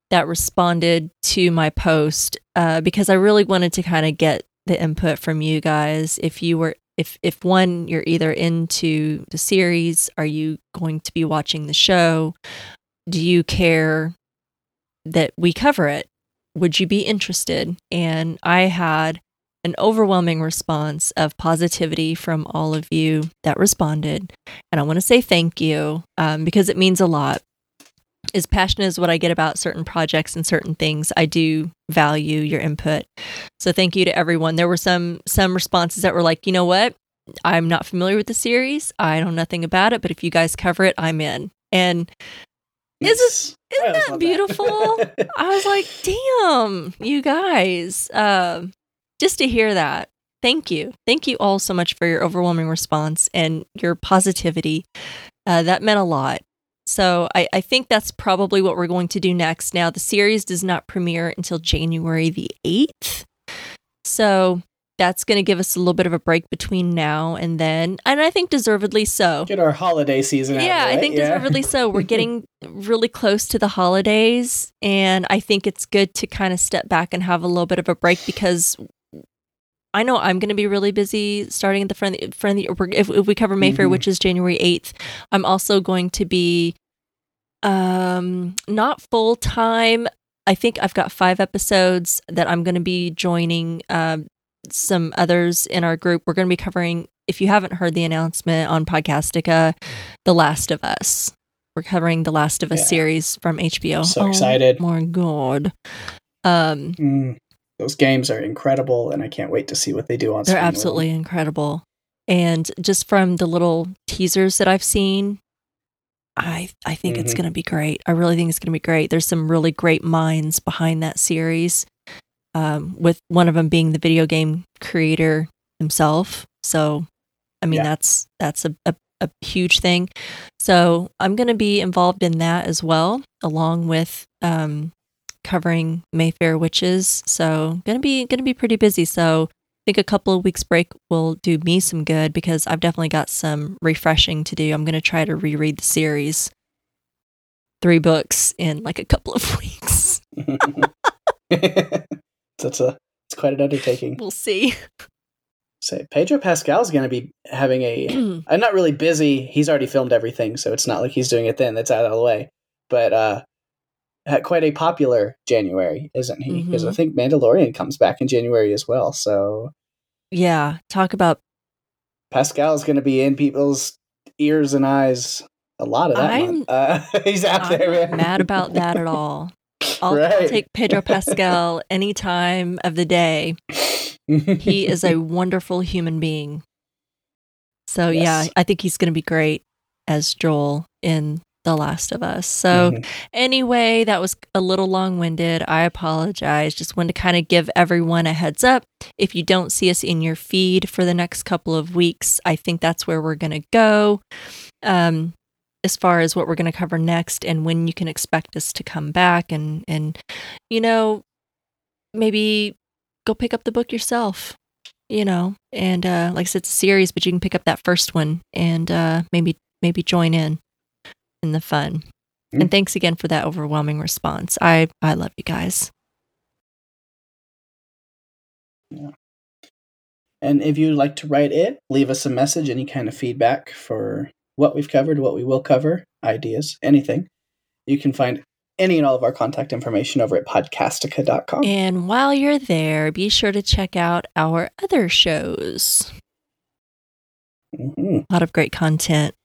that responded to my post uh, because I really wanted to kind of get the input from you guys. If you were if if one you're either into the series, are you going to be watching the show? Do you care that we cover it? Would you be interested? And I had an overwhelming response of positivity from all of you that responded. And I want to say thank you um, because it means a lot. As passionate as what I get about certain projects and certain things, I do value your input. So thank you to everyone. There were some some responses that were like, you know what? I'm not familiar with the series. I know nothing about it, but if you guys cover it, I'm in. And Is Yes. I that beautiful? I was like, damn, you guys. Um, just to hear that. Thank you. Thank you all so much for your overwhelming response and your positivity. Uh, that meant a lot. So I, I think that's probably what we're going to do next. Now, the series does not premiere until January the 8th. So that's going to give us a little bit of a break between now and then. And I think deservedly so. Get our holiday season out. Yeah, I think yeah. deservedly so. We're getting really close to the holidays, and I think it's good to kind of step back and have a little bit of a break because I know I'm going to be really busy starting at the front. Of the, front of the, if, if we cover Mayfair, Mhm. which is January 8th, I'm also going to be um not full time. I think I've got five episodes that I'm going to be joining um, some others in our group. We're going to be covering, if you haven't heard the announcement on Podcastica, The Last of Us. We're covering the Last of Us Yeah. series from HBO. So excited. Oh my god. Um Mm, those games are incredible, and I can't wait to see what they do on. Stream. They're absolutely incredible. And just from the little teasers that I've seen, I I think it's Mhm. going to be great. I really think it's going to be great. There's some really great minds behind that series. Um, with one of them being the video game creator himself. So, I mean, Yeah. that's that's a, a, a huge thing. So, I'm going to be involved in that as well, along with um, covering Mayfair Witches. So, to be to be pretty busy. So, I think a couple of weeks break will do me some good because I've definitely got some refreshing to do. I'm to try to reread the series, three books in like a couple of weeks. That's a it's quite an undertaking. We'll see. Say Pedro Pascal's going to be having a. I'm not really busy. He's already filmed everything, so it's not like he's doing it then. That's out of the way. But uh, had quite a popular January, isn't he? Because I Mhm. think Mandalorian comes back in January as well. So yeah, talk about Pascal's going to be in people's ears and eyes a lot of that I'm-. Uh, he's out I'm there, not man. mad about that at all. I'll, I'll take Pedro Pascal any time of the day. He is a wonderful human being. So yeah, I think he's going to be great as Joel in The Last of Us. So Mhm. Anyway, that was a little long winded. I apologize. Just wanted to kind of give everyone a heads up. If you don't see us in your feed for the next couple of weeks, I think that's where we're going to go. Um, as far as what we're going to cover next and when you can expect us to come back and and you know maybe go pick up the book yourself you know and uh like i said it's a series but you can pick up that first one and uh maybe maybe join in in the fun Mm. and thanks again for that overwhelming response i i love you guys And if you'd like to write it, leave us a message, any kind of feedback for what we've covered, what we will cover, ideas, anything. You can find any and all of our contact information over at podcastica.com. and while you're there be sure to check out our other shows Mhm. a lot of great content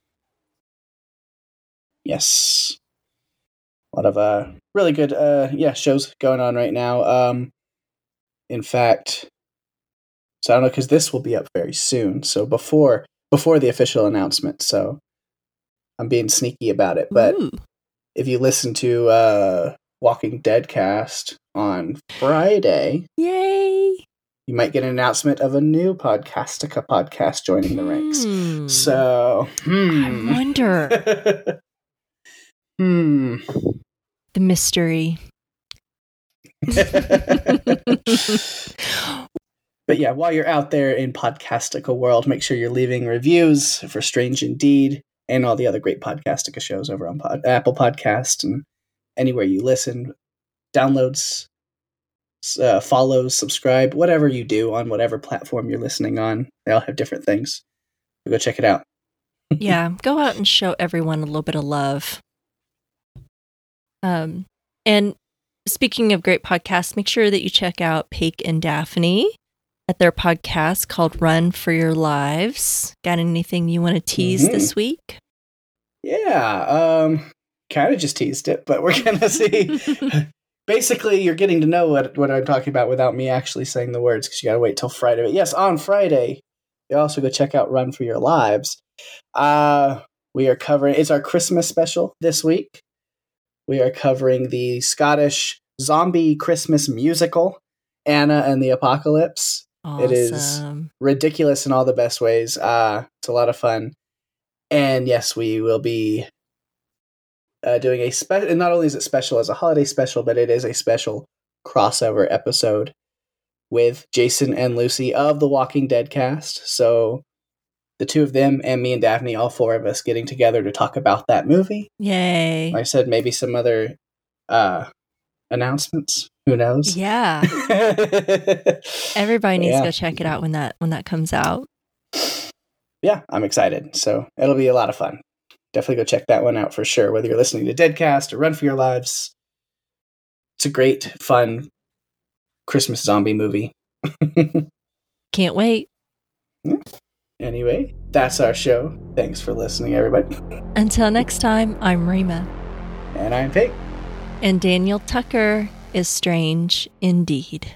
Yes. A lot of uh really good uh yeah, shows going on right now. Um in fact, so I don't know cuz this will be up very soon. So before before the official announcement. So I'm being sneaky about it, but Ooh. if you listen to uh Walking Dead cast on Friday, yay you might get an announcement of a new Podcastica podcast joining the ranks. Hmm. So, i hmm. wonder hmm. the mystery But yeah, while you're out there in Podcastica world, make sure you're leaving reviews for Strange Indeed and all the other great Podcastica shows over on Pod- Apple Podcast and anywhere you listen. Downloads, uh, follows, subscribe, whatever you do on whatever platform you're listening on. They all have different things. So go check it out. yeah, go out and show everyone a little bit of love. Um, and speaking of great podcasts, make sure that you check out Paik and Daphne at their podcast called Run for Your Lives. Got anything you want to tease Mhm. this week? Yeah, um, kind of just teased it, but we're gonna see. Basically, you're getting to know what what I'm talking about without me actually saying the words because you gotta wait till Friday. But yes, on Friday, you also go check out Run for Your Lives. Uh, we are covering it's our Christmas special this week. We are covering the Scottish zombie Christmas musical, Anna and the Apocalypse. Awesome. It is ridiculous in all the best ways. Uh, it's a lot of fun. And yes, we will be uh, doing a special. Not only is it special as a holiday special, but it is a special crossover episode with Jason and Lucy of the Walking Dead cast. So the two of them and me and Daphne, all four of us, getting together to talk about that movie. Yay. Like I said, maybe some other uh, announcements. Who knows? Yeah. Everybody needs Yeah. to go check it out when that when that comes out. yeah, I'm excited. So it'll be a lot of fun. Definitely go check that one out for sure. Whether you're listening to Deadcast or Run for Your Lives, it's a great, fun Christmas zombie movie. Can't wait. Anyway, that's our show. Thanks for listening, everybody. Until next time, I'm Rima. And I'm Pete. And Daniel Tucker is strange indeed.